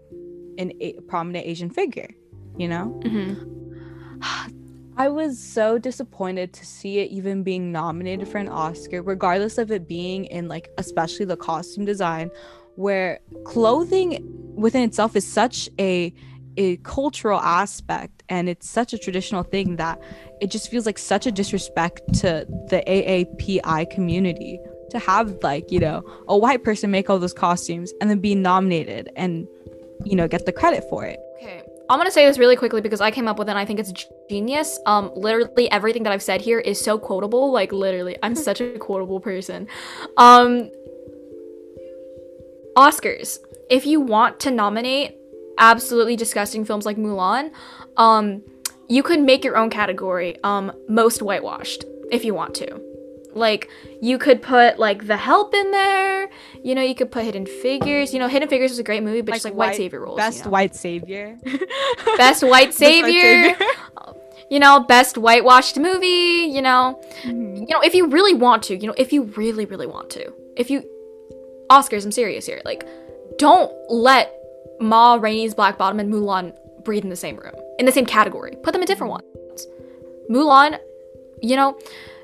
[SPEAKER 1] an a- prominent Asian figure? You know,
[SPEAKER 2] mm-hmm.
[SPEAKER 1] I was so disappointed to see it even being nominated for an Oscar, regardless of it being in like especially the costume design, where clothing within itself is such a a cultural aspect and it's such a traditional thing that it just feels like such a disrespect to the AAPI community to have like, you know, a white person make all those costumes and then be nominated and you know, get the credit for it.
[SPEAKER 2] Okay. I'm gonna say this really quickly because I came up with it and I think it's genius. Um, literally everything that I've said here is so quotable. Like literally, I'm such a quotable person. Um, Oscars. If you want to nominate absolutely disgusting films like Mulan, um, you could make your own category, um, most whitewashed, if you want to. Like you could put like The Help in there. You know, you could put Hidden Figures. You know, Hidden Figures is a great movie, but like just like white, white savior roles.
[SPEAKER 1] Best
[SPEAKER 2] you know?
[SPEAKER 1] white savior.
[SPEAKER 2] best white savior. you know, best whitewashed movie. You know, mm-hmm. you know, if you really want to, you know, if you really, really want to, if you, Oscars, I'm serious here. Like, don't let Ma Rainey's Black Bottom and Mulan breathe in the same room, in the same category. Put them in different ones. Mulan, you know,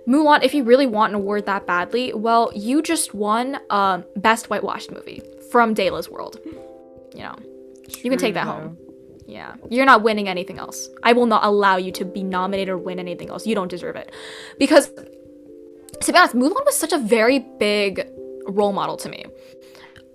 [SPEAKER 2] Mulan, if you really want an award that badly, well, you just won um, Best Whitewashed Movie from Dayla's World. You know, True, you can take that though. home. Yeah, you're not winning anything else. I will not allow you to be nominated or win anything else. You don't deserve it. Because, to be honest, Mulan was such a very big role model to me.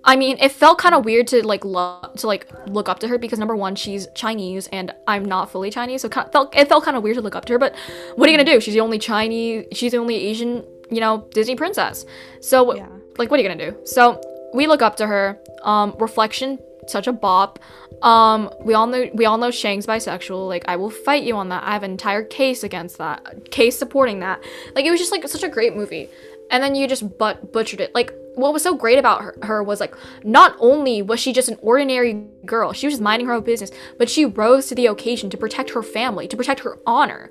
[SPEAKER 2] I mean, it felt kind of weird to like to like look up to her because number one, she's Chinese and I'm not fully Chinese, so it felt it felt kind of weird to look up to her. But what are you gonna do? She's the only Chinese, she's the only Asian, you know, Disney princess. So yeah. like, what are you gonna do? So we look up to her. Um, Reflection, such a bop. Um, we all know we all know Shang's bisexual. Like, I will fight you on that. I have an entire case against that, case supporting that. Like, it was just like such a great movie and then you just but butchered it. Like what was so great about her, her was like not only was she just an ordinary girl, she was just minding her own business, but she rose to the occasion to protect her family, to protect her honor.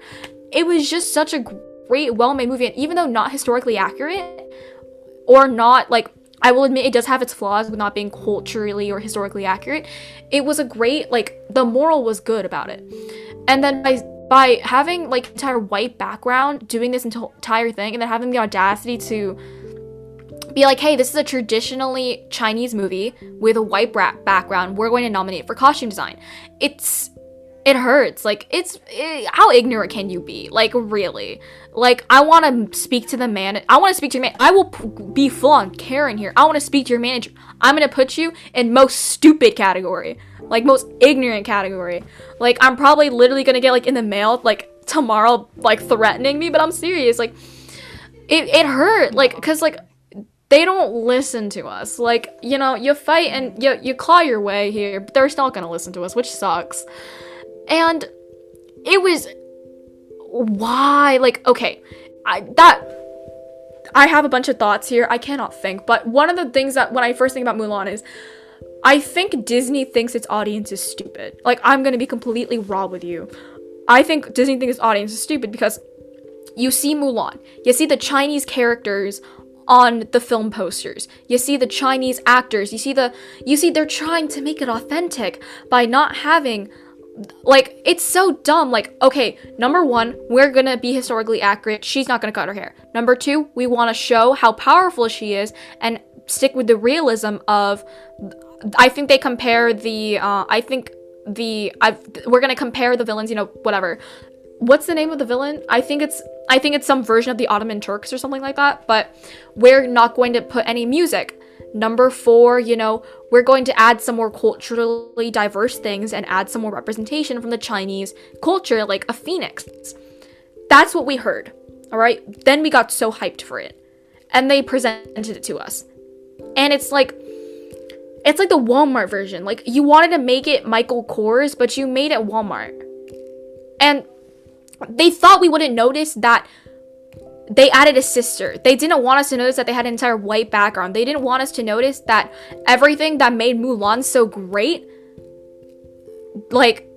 [SPEAKER 2] It was just such a great, well-made movie, and even though not historically accurate or not like I will admit it does have its flaws with not being culturally or historically accurate. It was a great like the moral was good about it. And then by by having like entire white background doing this entire thing and then having the audacity to be like, hey, this is a traditionally Chinese movie with a white background. We're going to nominate for costume design. It's it hurts. Like it's it, how ignorant can you be? Like really? Like I want to speak to the man. I want to speak to your man. I will be full on Karen here. I want to speak to your manager. I'm gonna put you in most stupid category, like most ignorant category. Like I'm probably literally gonna get like in the mail like tomorrow, like threatening me. But I'm serious. Like it it hurt. Like cause like they don't listen to us. Like, you know, you fight and you you claw your way here, but they're still gonna listen to us, which sucks. And it was why like okay, I that I have a bunch of thoughts here. I cannot think, but one of the things that when I first think about Mulan is I think Disney thinks its audience is stupid. Like I'm to be completely raw with you. I think Disney thinks its audience is stupid because you see Mulan. You see the Chinese characters on the film posters. You see the Chinese actors. You see the you see they're trying to make it authentic by not having like it's so dumb like okay number one we're gonna be historically accurate she's not gonna cut her hair number two we want to show how powerful she is and stick with the realism of i think they compare the uh, i think the I've, we're gonna compare the villains you know whatever what's the name of the villain i think it's i think it's some version of the ottoman turks or something like that but we're not going to put any music Number four, you know, we're going to add some more culturally diverse things and add some more representation from the Chinese culture, like a phoenix. That's what we heard. All right. Then we got so hyped for it. And they presented it to us. And it's like, it's like the Walmart version. Like, you wanted to make it Michael Kors, but you made it Walmart. And they thought we wouldn't notice that they added a sister. They didn't want us to notice that they had an entire white background. They didn't want us to notice that everything that made Mulan so great, like,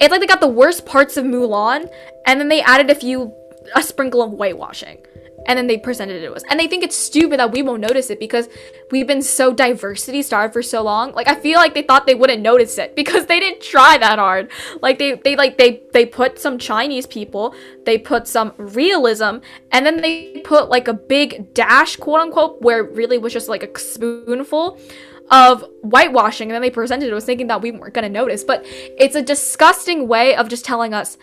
[SPEAKER 2] it's like they got the worst parts of Mulan, and then they added a few, a sprinkle of whitewashing and then they presented it to us. And they think it's stupid that we won't notice it because we've been so diversity starved for so long. Like I feel like they thought they wouldn't notice it because they didn't try that hard. Like they they like they they put some Chinese people, they put some realism, and then they put like a big dash, quote unquote, where really was just like a spoonful of whitewashing and then they presented it was thinking that we weren't going to notice but it's a disgusting way of just telling us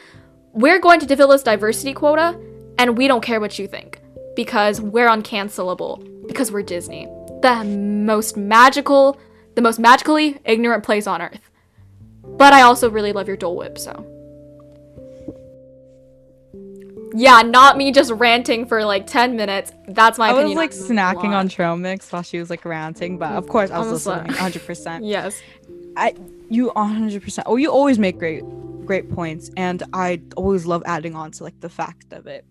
[SPEAKER 2] we're going to fulfill this diversity quota and we don't care what you think because we're uncancelable because we're Disney. The most magical, the most magically ignorant place on earth. But I also really love your Dole Whip, so. Yeah, not me just ranting for like 10 minutes. That's my
[SPEAKER 1] I
[SPEAKER 2] opinion.
[SPEAKER 1] I was like snacking on trail mix while she was like ranting, but of course I was Almost listening 100%.
[SPEAKER 2] yes.
[SPEAKER 1] I you 100%. Oh, you always make great great points and I always love adding on to like the fact of it.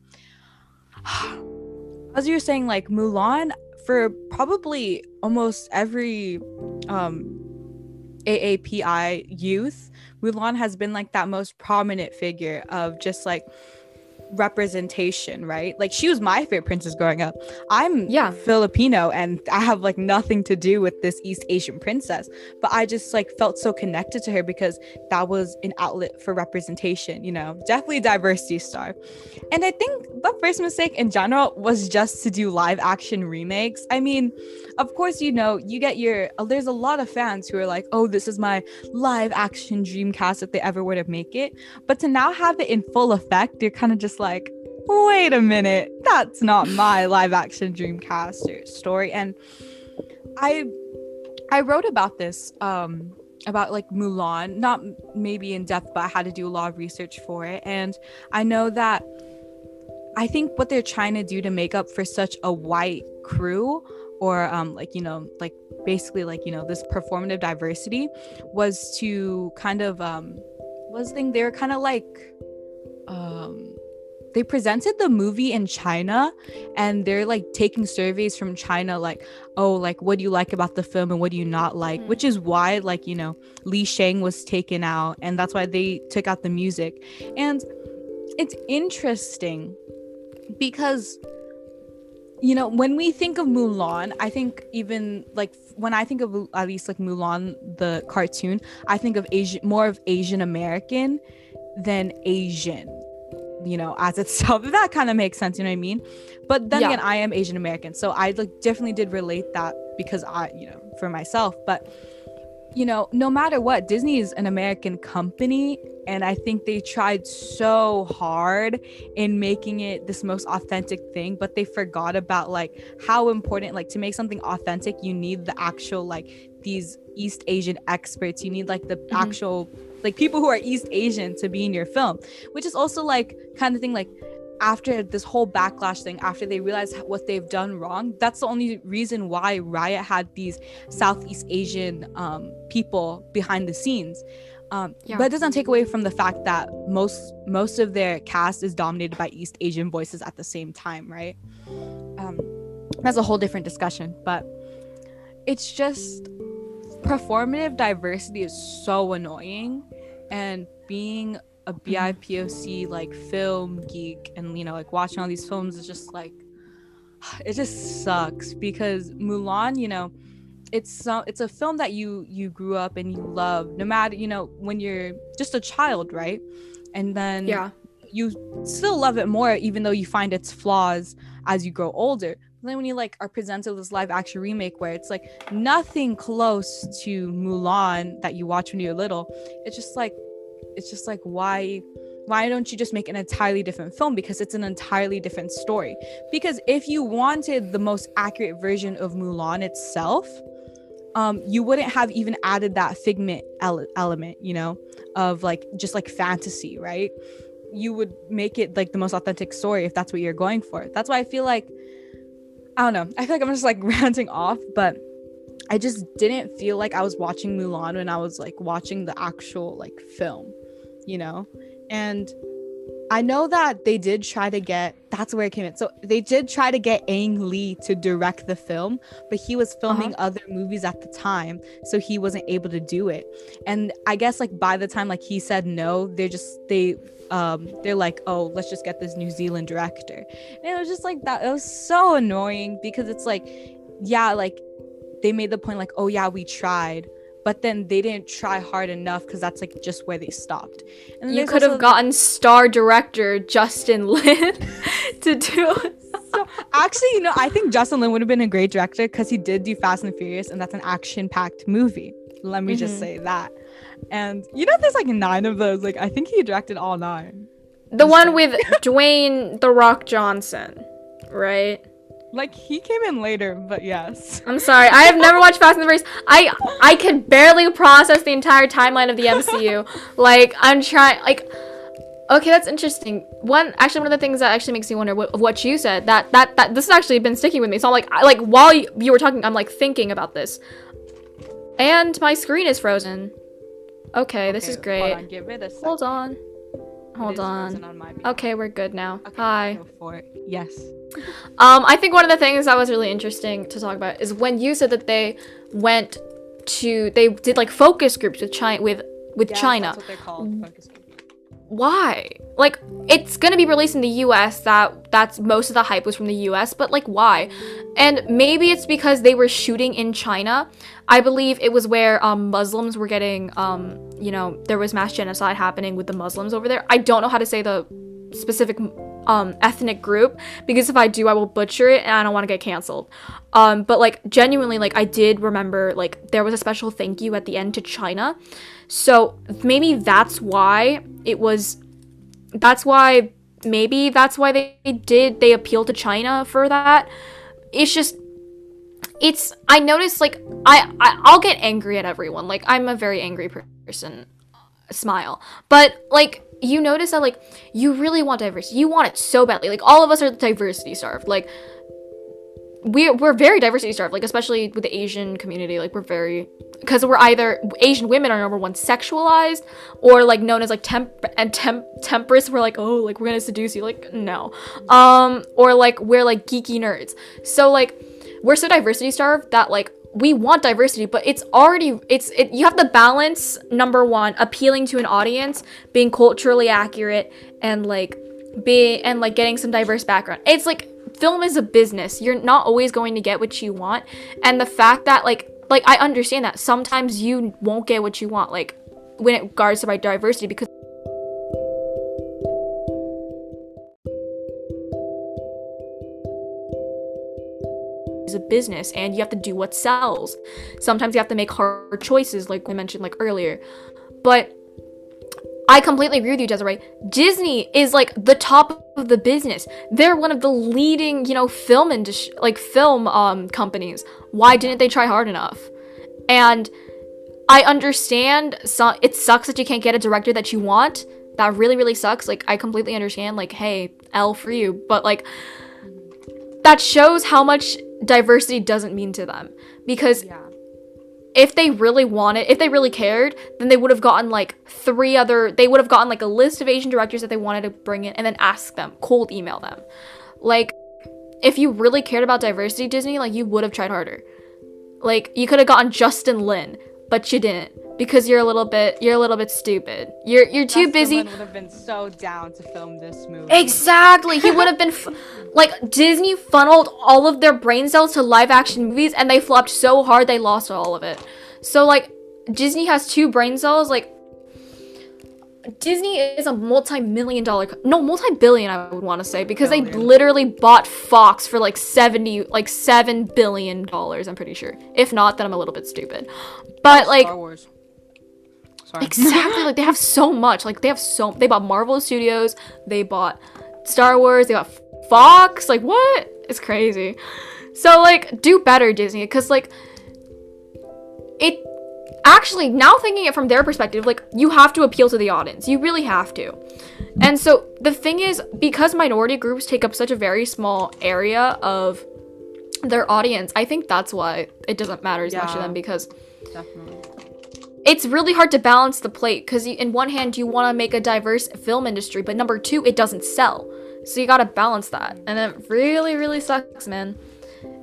[SPEAKER 1] as you were saying, like Mulan for probably almost every um AAPI youth, Mulan has been like that most prominent figure of just like representation, right? Like she was my favorite princess growing up. I'm yeah Filipino and I have like nothing to do with this East Asian princess, but I just like felt so connected to her because that was an outlet for representation, you know. Definitely diversity star. And I think the first mistake in general was just to do live action remakes. I mean, of course, you know, you get your uh, there's a lot of fans who are like, "Oh, this is my live action dream cast if they ever were to make it." But to now have it in full effect, they're kind of just like, wait a minute, that's not my live action Dreamcast story. And I I wrote about this um about like Mulan, not maybe in depth, but I had to do a lot of research for it. And I know that I think what they're trying to do to make up for such a white crew or um like you know like basically like you know this performative diversity was to kind of um was thing they were kind of like um they presented the movie in China and they're like taking surveys from China like oh like what do you like about the film and what do you not like? Mm-hmm. which is why like you know Li Shang was taken out and that's why they took out the music. And it's interesting because you know when we think of Mulan I think even like when I think of at least like Mulan the cartoon I think of Asian more of Asian American than Asian you know, as itself. That kind of makes sense, you know what I mean? But then yeah. again, I am Asian American, so I like definitely did relate that because I, you know, for myself. But you know, no matter what, Disney is an American company, and I think they tried so hard in making it this most authentic thing, but they forgot about like how important, like to make something authentic, you need the actual like these East Asian experts. You need like the mm-hmm. actual like people who are East Asian to be in your film, which is also like kind of thing like after this whole backlash thing, after they realize what they've done wrong, that's the only reason why Raya had these Southeast Asian um, people behind the scenes. Um, yeah. But it doesn't take away from the fact that most most of their cast is dominated by East Asian voices at the same time, right? Um, that's a whole different discussion, but it's just performative diversity is so annoying and being a. BIPOC like film geek and you know like watching all these films is just like it just sucks because Mulan, you know, it's so it's a film that you you grew up and you love no matter you know when you're just a child, right? And then
[SPEAKER 2] yeah,
[SPEAKER 1] you still love it more even though you find its flaws as you grow older then when you like are presented with this live action remake where it's like nothing close to Mulan that you watch when you're little, it's just like it's just like why why don't you just make an entirely different film? Because it's an entirely different story. Because if you wanted the most accurate version of mulan itself um you wouldn't have even added that figment ele- element you know of like just like fantasy right? You would make it like the most authentic story if that's what you're going for. That's why i feel like I don't know. I feel like I'm just like ranting off, but I just didn't feel like I was watching Mulan when I was like watching the actual like film, you know? And I know that they did try to get that's where it came in. So they did try to get Ang Lee to direct the film, but he was filming uh-huh. other movies at the time, so he wasn't able to do it. And I guess like by the time like he said no, they're just they um they're like, "Oh, let's just get this New Zealand director." And it was just like that. It was so annoying because it's like yeah, like they made the point like, "Oh yeah, we tried." But then they didn't try hard enough because that's like just where they stopped.
[SPEAKER 2] And you could have gotten star director Justin Lin to do.
[SPEAKER 1] so actually, you know, I think Justin Lin would have been a great director because he did do Fast and Furious, and that's an action-packed movie. Let me mm-hmm. just say that. And you know, there's like nine of those. Like I think he directed all nine.
[SPEAKER 2] The one with Dwayne the Rock Johnson, right?
[SPEAKER 1] Like he came in later, but yes.
[SPEAKER 2] I'm sorry. I have never watched Fast and the Furious. I I can barely process the entire timeline of the MCU. like I'm trying like Okay, that's interesting. One actually one of the things that actually makes me wonder what, what you said that that that this has actually been sticking with me. So I'm like I, like while you, you were talking I'm like thinking about this. And my screen is frozen. Okay, okay this is great. Hold on, give it a second. Hold on. Hold on. on okay, we're good now. Okay, Hi. Go
[SPEAKER 1] for it. Yes.
[SPEAKER 2] Um, I think one of the things that was really interesting to talk about is when you said that they went to they did like focus groups with China with with yes, China. That's what they're called. Focus groups. Why? Like it's gonna be released in the US that that's most of the hype was from the US, but like why? And maybe it's because they were shooting in China. I believe it was where um, Muslims were getting um, you know, there was mass genocide happening with the Muslims over there. I don't know how to say the specific um ethnic group because if I do I will butcher it and I don't want to get canceled. Um but like genuinely like I did remember like there was a special thank you at the end to China. So maybe that's why it was that's why maybe that's why they did they appeal to China for that. It's just it's I noticed like I, I I'll get angry at everyone. Like I'm a very angry person. Smile. But like you notice that like you really want diversity. You want it so badly. Like all of us are diversity starved. Like we're we're very diversity starved. Like especially with the Asian community. Like we're very because we're either Asian women are number one sexualized or like known as like temp and temp temperance. We're like oh like we're gonna seduce you. Like no, um or like we're like geeky nerds. So like we're so diversity starved that like we want diversity but it's already it's it, you have to balance number one appealing to an audience being culturally accurate and like be and like getting some diverse background. It's like film is a business. You're not always going to get what you want. And the fact that like like i understand that sometimes you won't get what you want like when it regards to right diversity because is a business and you have to do what sells. Sometimes you have to make hard choices, like we mentioned like earlier. But I completely agree with you, Desiree. Disney is like the top of the business. They're one of the leading, you know, film industry, like film um companies. Why didn't they try hard enough? And I understand. So it sucks that you can't get a director that you want. That really, really sucks. Like I completely understand. Like, hey, L for you. But like, that shows how much diversity doesn't mean to them. Because yeah. if they really wanted if they really cared then they would have gotten like three other they would have gotten like a list of asian directors that they wanted to bring in and then ask them cold email them. Like if you really cared about diversity disney like you would have tried harder. Like you could have gotten justin lin but you didn't because you're a little bit you're a little bit stupid. You're you're too busy.
[SPEAKER 1] would have been so down to film this movie.
[SPEAKER 2] Exactly. He would have been f- like Disney funneled all of their brain cells to live action movies and they flopped so hard they lost all of it. So like Disney has two brain cells like Disney is a multi-million dollar no multi-billion I would want to say because Billion. they literally bought Fox for like 70 like 7 billion dollars I'm pretty sure. If not then I'm a little bit stupid. But like Wars. Sorry. Exactly. like they have so much. Like they have so they bought Marvel Studios, they bought Star Wars, they got Fox. Like what? It's crazy. So like do better Disney cuz like it actually now thinking it from their perspective, like you have to appeal to the audience. You really have to. And so the thing is because minority groups take up such a very small area of their audience, I think that's why it doesn't matter as yeah, much to them because definitely. it's really hard to balance the plate because in one hand you want to make a diverse film industry but number two it doesn't sell. So you gotta balance that. And it really really sucks man.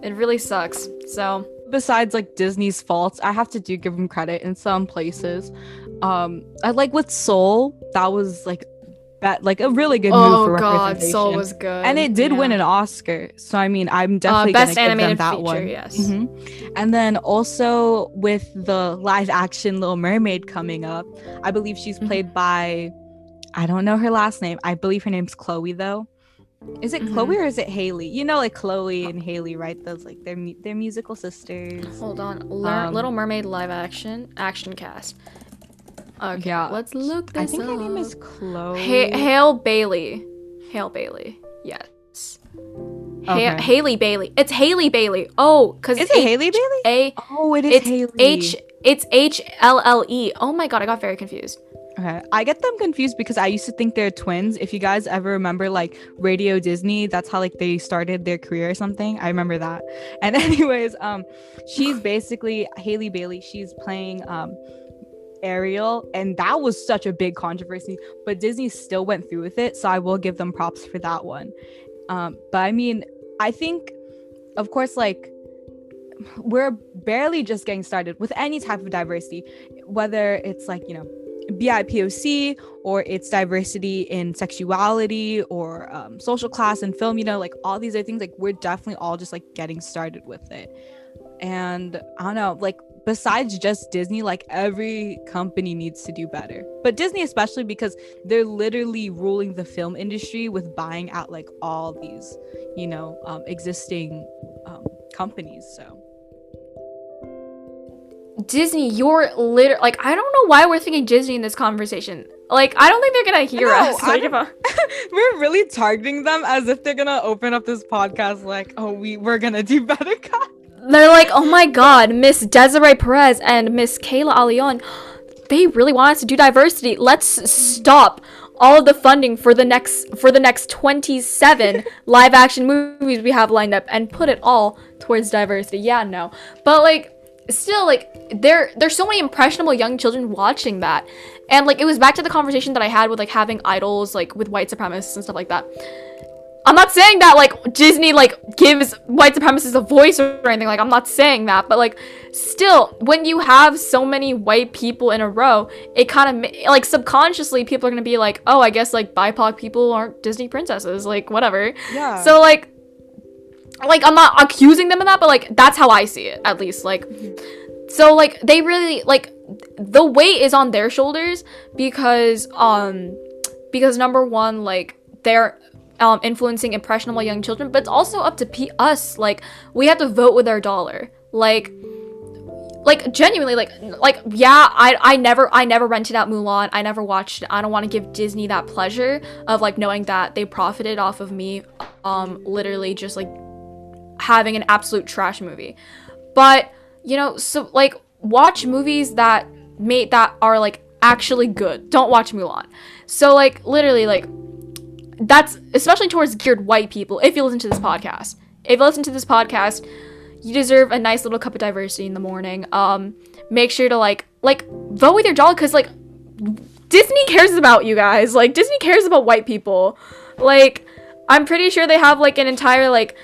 [SPEAKER 2] It really sucks. So
[SPEAKER 1] besides like disney's faults i have to do give them credit in some places um i like with soul that was like that like a really good oh, move for God, representation. Soul
[SPEAKER 2] was good,
[SPEAKER 1] and it did yeah. win an Oscar. So I mean, I'm uh, definitely uh, best gonna animated give them that
[SPEAKER 2] feature,
[SPEAKER 1] one.
[SPEAKER 2] Yes,
[SPEAKER 1] mm-hmm. and then also with the live action Little Mermaid coming up, I believe she's mm-hmm. played mm-hmm. by, I don't know her last name. I believe her name's Chloe though. Is it mm-hmm. Chloe or is it Haley? You know, like Chloe and Haley, right? Those like they're they're musical sisters.
[SPEAKER 2] Hold on, um, Little Mermaid live action action cast. Okay, yeah. let's look this
[SPEAKER 1] I think
[SPEAKER 2] up.
[SPEAKER 1] her name is Chloe.
[SPEAKER 2] Ha- Halle Bailey. Halle Bailey. Yes. Okay. Ha- Haley Bailey. It's Haley Bailey. Oh, because
[SPEAKER 1] is it H- Haley Bailey?
[SPEAKER 2] A.
[SPEAKER 1] Oh, it is it's Haley.
[SPEAKER 2] H. It's H L L E. Oh my god, I got very confused.
[SPEAKER 1] Okay. I get them confused because I used to think they're twins. If you guys ever remember like Radio Disney, that's how like they started their career or something. I remember that. And anyways, um she's basically Haley Bailey. She's playing um Ariel, and that was such a big controversy. But Disney still went through with it, so I will give them props for that one. Um, but I mean, I think, of course, like we're barely just getting started with any type of diversity, whether it's like you know BIPOC or it's diversity in sexuality or um, social class and film, you know, like all these other things, like we're definitely all just like getting started with it. And I don't know, like besides just Disney, like every company needs to do better. But Disney, especially because they're literally ruling the film industry with buying out like all these, you know, um, existing um, companies. So.
[SPEAKER 2] Disney, you're literally like I don't know why we're thinking Disney in this conversation. Like I don't think they're gonna hear no, us. Like,
[SPEAKER 1] we're really targeting them as if they're gonna open up this podcast like, oh, we we're gonna do better.
[SPEAKER 2] they're like, oh my god, Miss Desiree Perez and Miss Kayla Alion, they really want us to do diversity. Let's stop all of the funding for the next for the next 27 live action movies we have lined up and put it all towards diversity. Yeah, no. But like still like there there's so many impressionable young children watching that. And like it was back to the conversation that i had with like having idols like with white supremacists and stuff like that. I'm not saying that like disney like gives white supremacists a voice or anything like i'm not saying that but like still when you have so many white people in a row it kind of like subconsciously people are gonna be like oh i guess like bipoc people aren't disney princesses like whatever. Yeah. So like like I'm not accusing them of that, but like that's how I see it at least. Like so like they really like the weight is on their shoulders because um because number one like they're um influencing impressionable young children, but it's also up to P- us like we have to vote with our dollar. Like like genuinely like like yeah i i never i never rented out mulan i never watched i don't want to give disney that pleasure of like knowing that they profited off of me um literally just like having an absolute trash movie. But, you know, so like watch movies that made that are like actually good. Don't watch Mulan. So like literally like that's especially towards geared white people if you listen to this podcast. If you listen to this podcast, you deserve a nice little cup of diversity in the morning. Um make sure to like like vote with your dollar cuz like Disney cares about you guys. Like Disney cares about white people. Like I'm pretty sure they have like an entire like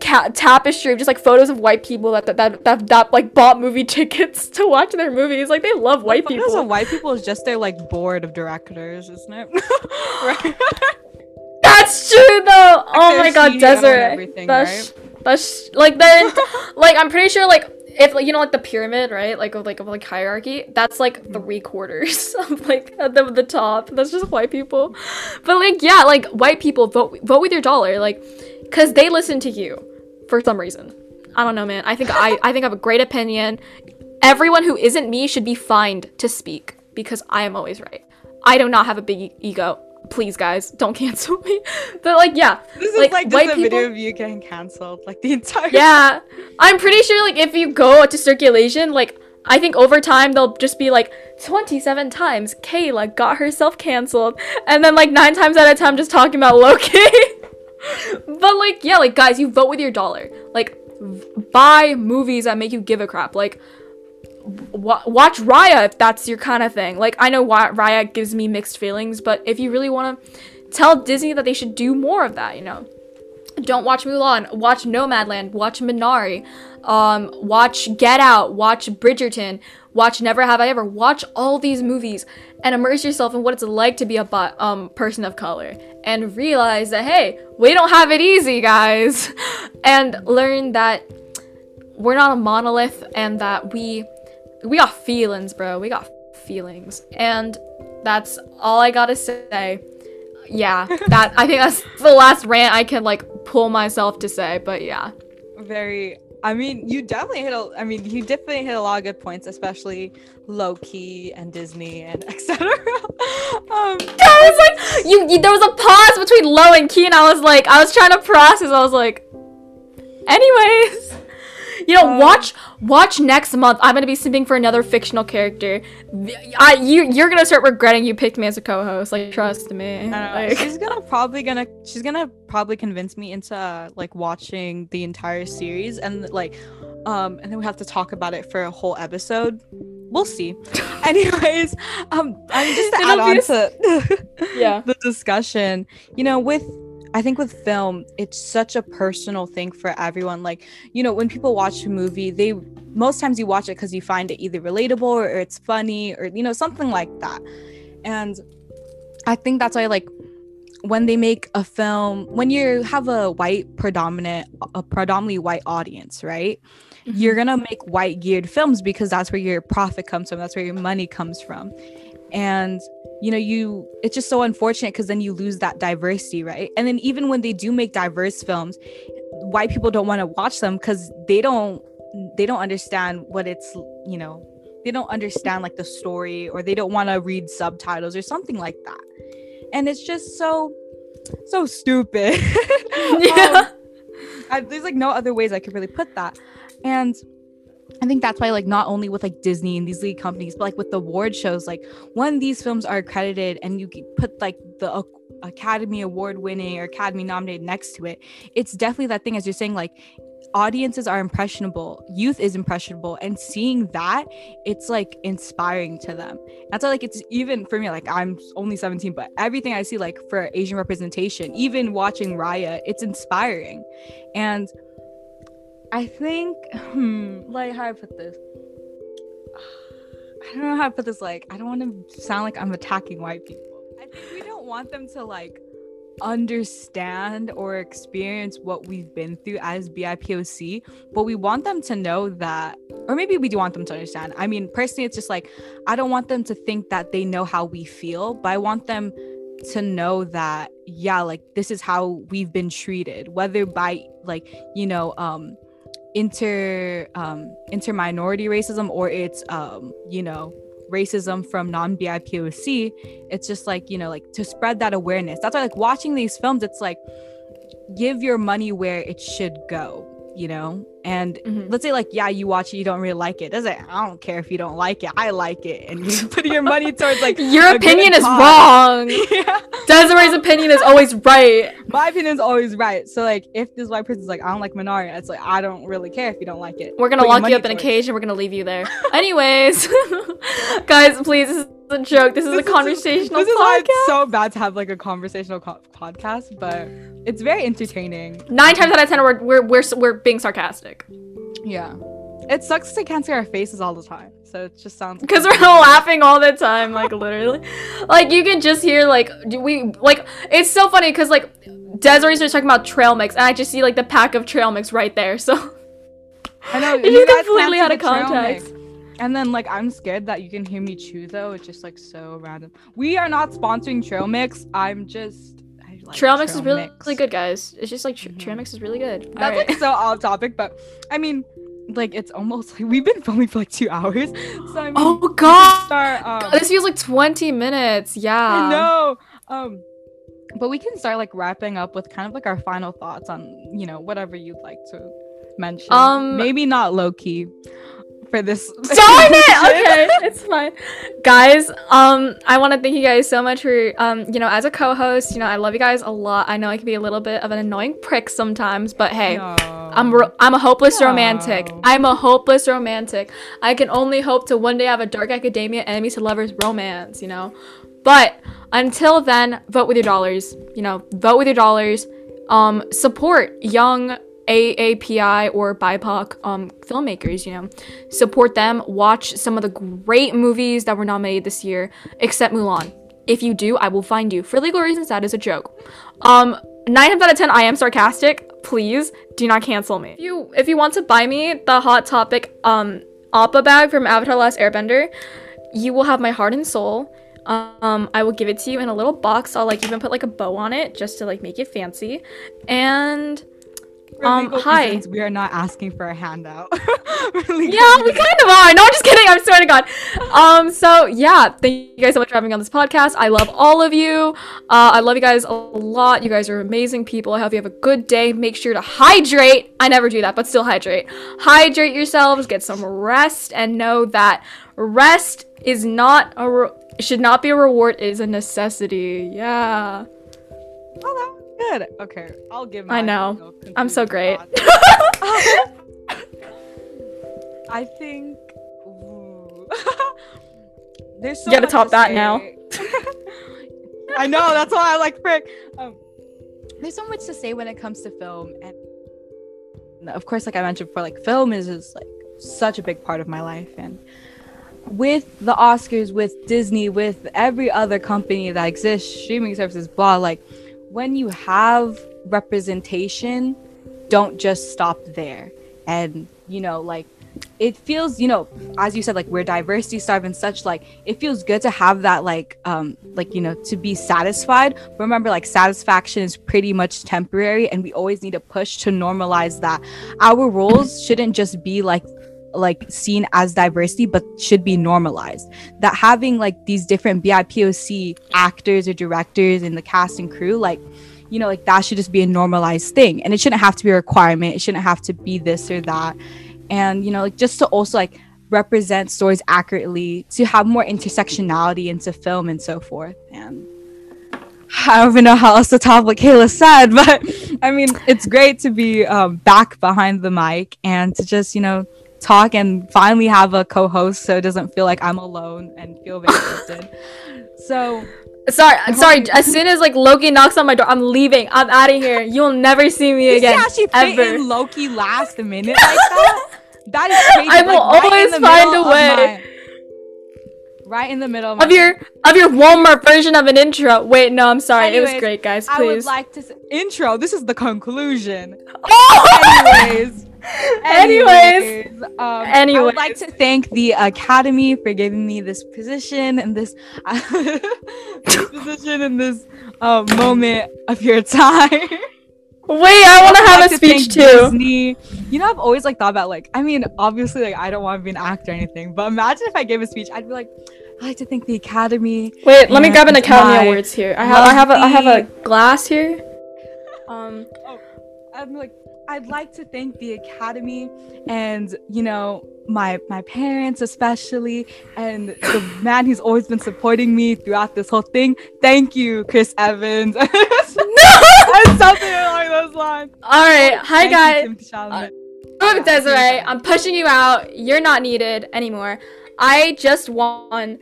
[SPEAKER 2] ca- tapestry of just like photos of white people that that, that that that like bought movie tickets to watch their movies. Like they love white people.
[SPEAKER 1] Photos of white people is just their like board of directors, isn't it? right.
[SPEAKER 2] That's true though. Like, oh my god, Desiree. That's right? that's like they're like I'm pretty sure like if like you know like the pyramid right like of like of like hierarchy that's like mm-hmm. three quarters of like at the, the top that's just white people but like yeah like white people vote vote with your dollar like because they listen to you for some reason. I don't know, man. I think I I think I have a great opinion. Everyone who isn't me should be fined to speak because I am always right. I do not have a big ego. Please, guys, don't cancel me. But like, yeah,
[SPEAKER 1] this like, is like just a people, video of you getting canceled, like the entire.
[SPEAKER 2] Yeah, I'm pretty sure like if you go to circulation, like I think over time they'll just be like 27 times Kayla got herself canceled, and then like nine times out of time just talking about Loki. but like, yeah, like guys, you vote with your dollar. Like, buy movies that make you give a crap. Like, w- watch Raya if that's your kind of thing. Like, I know Raya gives me mixed feelings, but if you really want to tell Disney that they should do more of that, you know. Don't watch Mulan. Watch Nomadland. Watch Minari. Um, watch Get Out. Watch Bridgerton. Watch Never Have I Ever. Watch all these movies and immerse yourself in what it's like to be a um, person of color and realize that, hey, we don't have it easy, guys. and learn that we're not a monolith and that we we got feelings, bro. We got feelings. And that's all I gotta say. Yeah, that I think that's the last rant I can like pull myself to say, but yeah.
[SPEAKER 1] Very I mean, you definitely hit a. I mean, you definitely hit a lot of good points, especially Loki and Disney and etc.
[SPEAKER 2] um, yeah, was like you, you. There was a pause between low and key, and I was like, I was trying to process. I was like, anyways. You know, um, watch watch next month. I'm gonna be simping for another fictional character. I you you're gonna start regretting you picked me as a co-host. Like trust me. Like,
[SPEAKER 1] she's gonna probably gonna she's gonna probably convince me into uh, like watching the entire series and like um and then we have to talk about it for a whole episode we'll see. Anyways, um, I'm just to add on to yeah the discussion. You know, with I think with film, it's such a personal thing for everyone. Like, you know, when people watch a movie, they most times you watch it because you find it either relatable or, it's funny or you know something like that. And I think that's why like when they make a film when you have a white predominant a predominantly white audience right mm-hmm. you're gonna make white geared films because that's where your profit comes from that's where your money comes from and you know you it's just so unfortunate because then you lose that diversity right? And then even when they do make diverse films white people don't want to watch them because they don't they don't understand what it's you know they don't understand like the story or they don't want to read subtitles or something like that. And it's just so so stupid. Yeah. Um, I, there's like no other ways i could really put that. And I think that's why, like, not only with like Disney and these lead companies, but like with the award shows, like when these films are accredited and you put like the Academy Award winning or Academy nominated next to it, it's definitely that thing as you're saying, like audiences are impressionable youth is impressionable and seeing that it's like inspiring to them. That's why like it's even for me like i'm only 17 but everything i see like for asian representation even watching raya it's inspiring. And i think hmm, like how i put this i don't know how to put this like i don't want to sound like i'm attacking white people i think we don't want them to like understand or experience what we've been through as BIPOC, but we want them to know that, or maybe we do want them to understand. I mean, personally, it's just like, I don't want them to think that they know how we feel, but I want them to know that, yeah, like this is how we've been treated, whether by like, you know, um, inter um inter minority racism or it's um you know racism from non-BIPOC, it's just like, you know, like to spread that awareness. That's why like watching these films, it's like give your money where it should go, you know? And mm-hmm. let's say like, yeah, you watch it, you don't really like it. Doesn't I don't care if you don't like it. I like it. And you put your money towards like
[SPEAKER 2] your opinion is wrong. yeah. Desiree's opinion is always right.
[SPEAKER 1] My opinion is always right. So like if this white person's like, I don't like Minari, it's like I don't really care if you don't like it.
[SPEAKER 2] We're gonna put lock you up in a cage and we're gonna leave you there. Anyways, guys, please a joke. This is this a conversational. Is, this podcast. is why it's
[SPEAKER 1] so bad to have like a conversational co- podcast, but it's very entertaining.
[SPEAKER 2] Nine times out of ten, we're we're we're, we're being sarcastic.
[SPEAKER 1] Yeah. It sucks they can't see our faces all the time. So it just sounds
[SPEAKER 2] because we're laughing all the time, like literally. like you can just hear like we like it's so funny because like Desiree's just talking about trail mix, and I just see like the pack of trail mix right there. So
[SPEAKER 1] I know you completely out of context. And then like I'm scared that you can hear me chew though. It's just like so random. We are not sponsoring trail mix. I'm just
[SPEAKER 2] like trail mix is really, mix. really good, guys. It's just like mm-hmm. trail mix is really good.
[SPEAKER 1] That's right. like so off topic, but I mean, like it's almost like we've been filming for like two hours. So I mean,
[SPEAKER 2] oh god, start, um, this feels like twenty minutes. Yeah,
[SPEAKER 1] I know. Um, but we can start like wrapping up with kind of like our final thoughts on you know whatever you'd like to mention. Um, maybe not low key for this.
[SPEAKER 2] Darn it! Okay, it's fine. Guys, um, I want to thank you guys so much for, um, you know, as a co-host, you know, I love you guys a lot. I know I can be a little bit of an annoying prick sometimes, but hey, no. I'm I'm a hopeless no. romantic. I'm a hopeless romantic. I can only hope to one day have a dark academia enemies to lovers romance, you know. But until then, vote with your dollars. You know, vote with your dollars. Um, support young AAPI or BIPOC um, filmmakers, you know. Support them. Watch some of the great movies that were nominated this year, except Mulan. If you do, I will find you. For legal reasons, that is a joke. Um, 9 out of 10, I am sarcastic. Please do not cancel me. If you if you want to buy me the Hot Topic um bag from Avatar Last Airbender, you will have my heart and soul. Um, I will give it to you in a little box. I'll like even put like a bow on it just to like make it fancy. And um, hi. Reasons,
[SPEAKER 1] we are not asking for a handout.
[SPEAKER 2] really yeah, we kind of are. No, I'm just kidding. I'm swear to God. Um, so yeah, thank you guys so much for having me on this podcast. I love all of you. Uh, I love you guys a lot. You guys are amazing people. I hope you have a good day. Make sure to hydrate. I never do that, but still hydrate. Hydrate yourselves. Get some rest, and know that rest is not a re- should not be a reward. It is a necessity. Yeah.
[SPEAKER 1] Oh, good. Okay, I'll give.
[SPEAKER 2] I know. I'm so great.
[SPEAKER 1] I think. There's so
[SPEAKER 2] you gotta top to that now.
[SPEAKER 1] I know that's why I like frick. Um, there's so much to say when it comes to film, and of course, like I mentioned before, like film is just like such a big part of my life, and with the Oscars, with Disney, with every other company that exists, streaming services, blah, like when you have representation, don't just stop there. And, you know, like it feels, you know, as you said, like we're diversity starved and such, like it feels good to have that, like, um, like, you know, to be satisfied. But remember, like, satisfaction is pretty much temporary, and we always need to push to normalize that. Our roles shouldn't just be like like seen as diversity but should be normalized. That having like these different bipoc actors or directors in the cast and crew like you know like that should just be a normalized thing. And it shouldn't have to be a requirement. It shouldn't have to be this or that. And you know like just to also like represent stories accurately to have more intersectionality into film and so forth. And I don't even know how else to top what Kayla said, but I mean, it's great to be um, back behind the mic and to just, you know, talk and finally have a co-host so it doesn't feel like I'm alone and feel very distant. so
[SPEAKER 2] Sorry, sorry. As soon as like Loki knocks on my door, I'm leaving. I'm out of here. You'll never see me again.
[SPEAKER 1] She
[SPEAKER 2] ever.
[SPEAKER 1] fit in Loki last minute like that? that is crazy.
[SPEAKER 2] I will like, always right find a way. My,
[SPEAKER 1] right in the middle
[SPEAKER 2] of, of, your of your Walmart version of an intro. Wait, no, I'm sorry. Anyways, it was great, guys. Please. I would
[SPEAKER 1] like to s- intro. This is the conclusion. Oh! Anyways.
[SPEAKER 2] Anyways,
[SPEAKER 1] um, Anyways. I would like to thank the Academy for giving me this position and this, uh, this position in this uh, moment of your time.
[SPEAKER 2] Wait, I want to have like a speech too.
[SPEAKER 1] Disney. You know, I've always like thought about like, I mean, obviously, like I don't want to be an actor or anything, but imagine if I gave a speech, I'd be like, I like to thank the Academy.
[SPEAKER 2] Wait, let me grab an Academy Awards here. I have, I have, a, I have a glass here. Um,
[SPEAKER 1] oh, I'm like, I'd like to thank the Academy and, you know, my my parents especially and the man who's always been supporting me throughout this whole thing. Thank you, Chris Evans. no! something along those lines.
[SPEAKER 2] All right. Hi guys. Uh, I'm Desiree. I'm pushing you out. You're not needed anymore. I just won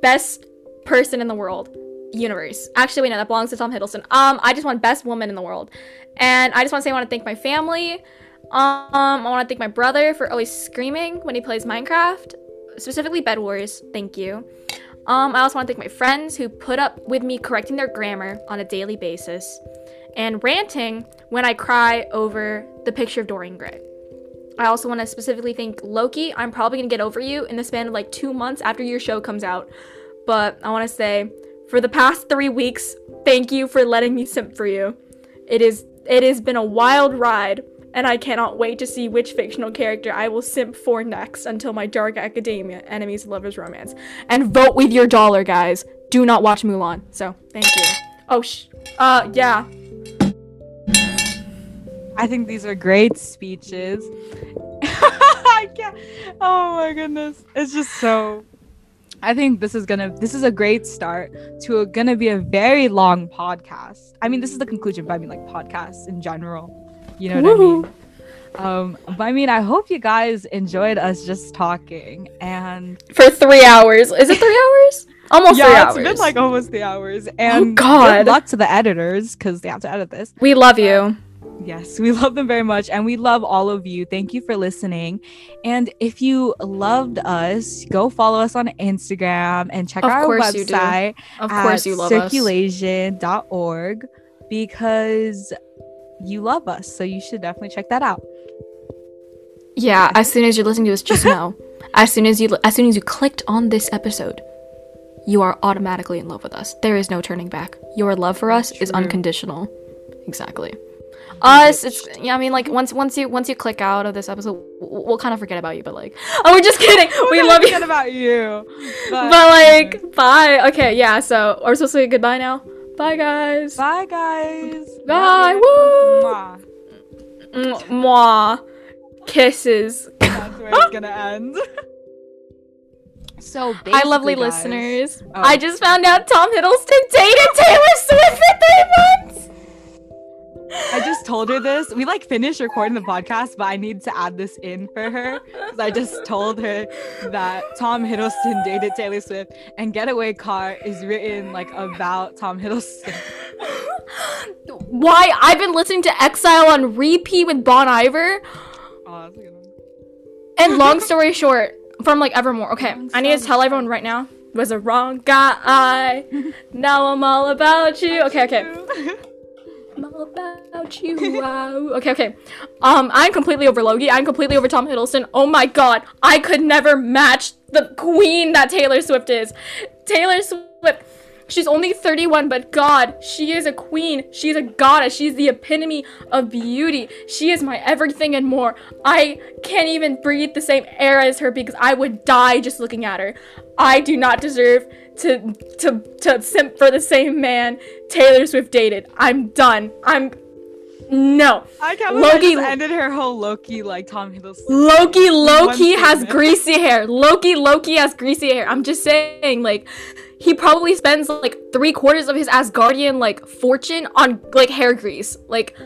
[SPEAKER 2] best person in the world universe. Actually, wait, no, that belongs to Tom Hiddleston. Um, I just want best woman in the world. And I just want to say I want to thank my family. Um, I want to thank my brother for always screaming when he plays Minecraft, specifically Bed Wars. Thank you. Um, I also want to thank my friends who put up with me correcting their grammar on a daily basis and ranting when I cry over the picture of Dorian Gray. I also want to specifically thank Loki. I'm probably going to get over you in the span of like two months after your show comes out. But I want to say, for the past three weeks, thank you for letting me simp for you. It is it has been a wild ride, and I cannot wait to see which fictional character I will simp for next until my Dark Academia Enemies Lovers Romance. And vote with your dollar, guys. Do not watch Mulan. So, thank you. Oh, sh- uh, yeah.
[SPEAKER 1] I think these are great speeches. I can't. Oh my goodness. It's just so I think this is gonna this is a great start to a, gonna be a very long podcast. I mean, this is the conclusion, but I mean like podcasts in general. You know what Woo-hoo. I mean? Um, but I mean, I hope you guys enjoyed us just talking and
[SPEAKER 2] for three hours. Is it three hours? Almost yeah, three hours.
[SPEAKER 1] it's been like almost three hours. And oh, God. good luck to the editors because they have to edit this.
[SPEAKER 2] We love you.
[SPEAKER 1] Yes, we love them very much. And we love all of you. Thank you for listening. And if you loved us, go follow us on Instagram and check
[SPEAKER 2] of
[SPEAKER 1] out
[SPEAKER 2] our
[SPEAKER 1] website.
[SPEAKER 2] Of course, you love
[SPEAKER 1] circulation.org because you love us. So you should definitely check that out.
[SPEAKER 2] Yeah, as soon as you're listening to this, just know. as soon as you as soon as you clicked on this episode, you are automatically in love with us. There is no turning back. Your love for us is unconditional. Exactly us it's yeah i mean like once once you once you click out of this episode we'll, we'll kind of forget about you but like oh we're just kidding. We love
[SPEAKER 1] you. forget about you.
[SPEAKER 2] But, but like bye. Okay yeah so we're supposed to say goodbye now? Bye guys.
[SPEAKER 1] Bye guys.
[SPEAKER 2] Bye. Woo! Mwah. Mwah. kisses.
[SPEAKER 1] That's where it's gonna end. So
[SPEAKER 2] hi, lovely guys, listeners. Oh. I just found out Tom Hiddleston dated Taylor Swift for three months.
[SPEAKER 1] I just told her this. We like finished recording the podcast, but I need to add this in for her because I just told her that Tom Hiddleston dated Taylor Swift, and Getaway Car is written like about Tom Hiddleston.
[SPEAKER 2] Why? I've been listening to Exile on repeat with Bon Iver. Oh, that's a good one. And long story short, from like Evermore. Okay, I need to tell everyone right now. Was a wrong guy. now I'm all about you. Okay, okay. I'm all about you. Wow. Okay, okay. Um, I'm completely over Loki. I'm completely over Tom Hiddleston. Oh my god, I could never match the queen that Taylor Swift is. Taylor Swift She's only 31, but God, she is a queen. She's a goddess. She's the epitome of beauty. She is my everything and more. I can't even breathe the same air as her because I would die just looking at her. I do not deserve to to to simp for the same man Taylor Swift dated. I'm done. I'm no.
[SPEAKER 1] I can't Loki ended her whole Loki like Tom Hiddleston.
[SPEAKER 2] Loki Loki has greasy hair. Loki Loki has greasy hair. I'm just saying like he probably spends like three quarters of his Asgardian like fortune on like hair grease. Like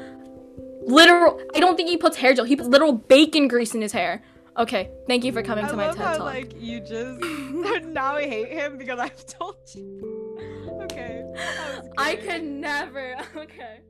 [SPEAKER 2] literal I don't think he puts hair gel. He puts literal bacon grease in his hair. Okay, thank you for coming I to my TED how, talk.
[SPEAKER 1] Like you just now I hate him because I've told you. Okay.
[SPEAKER 2] I could never. Okay.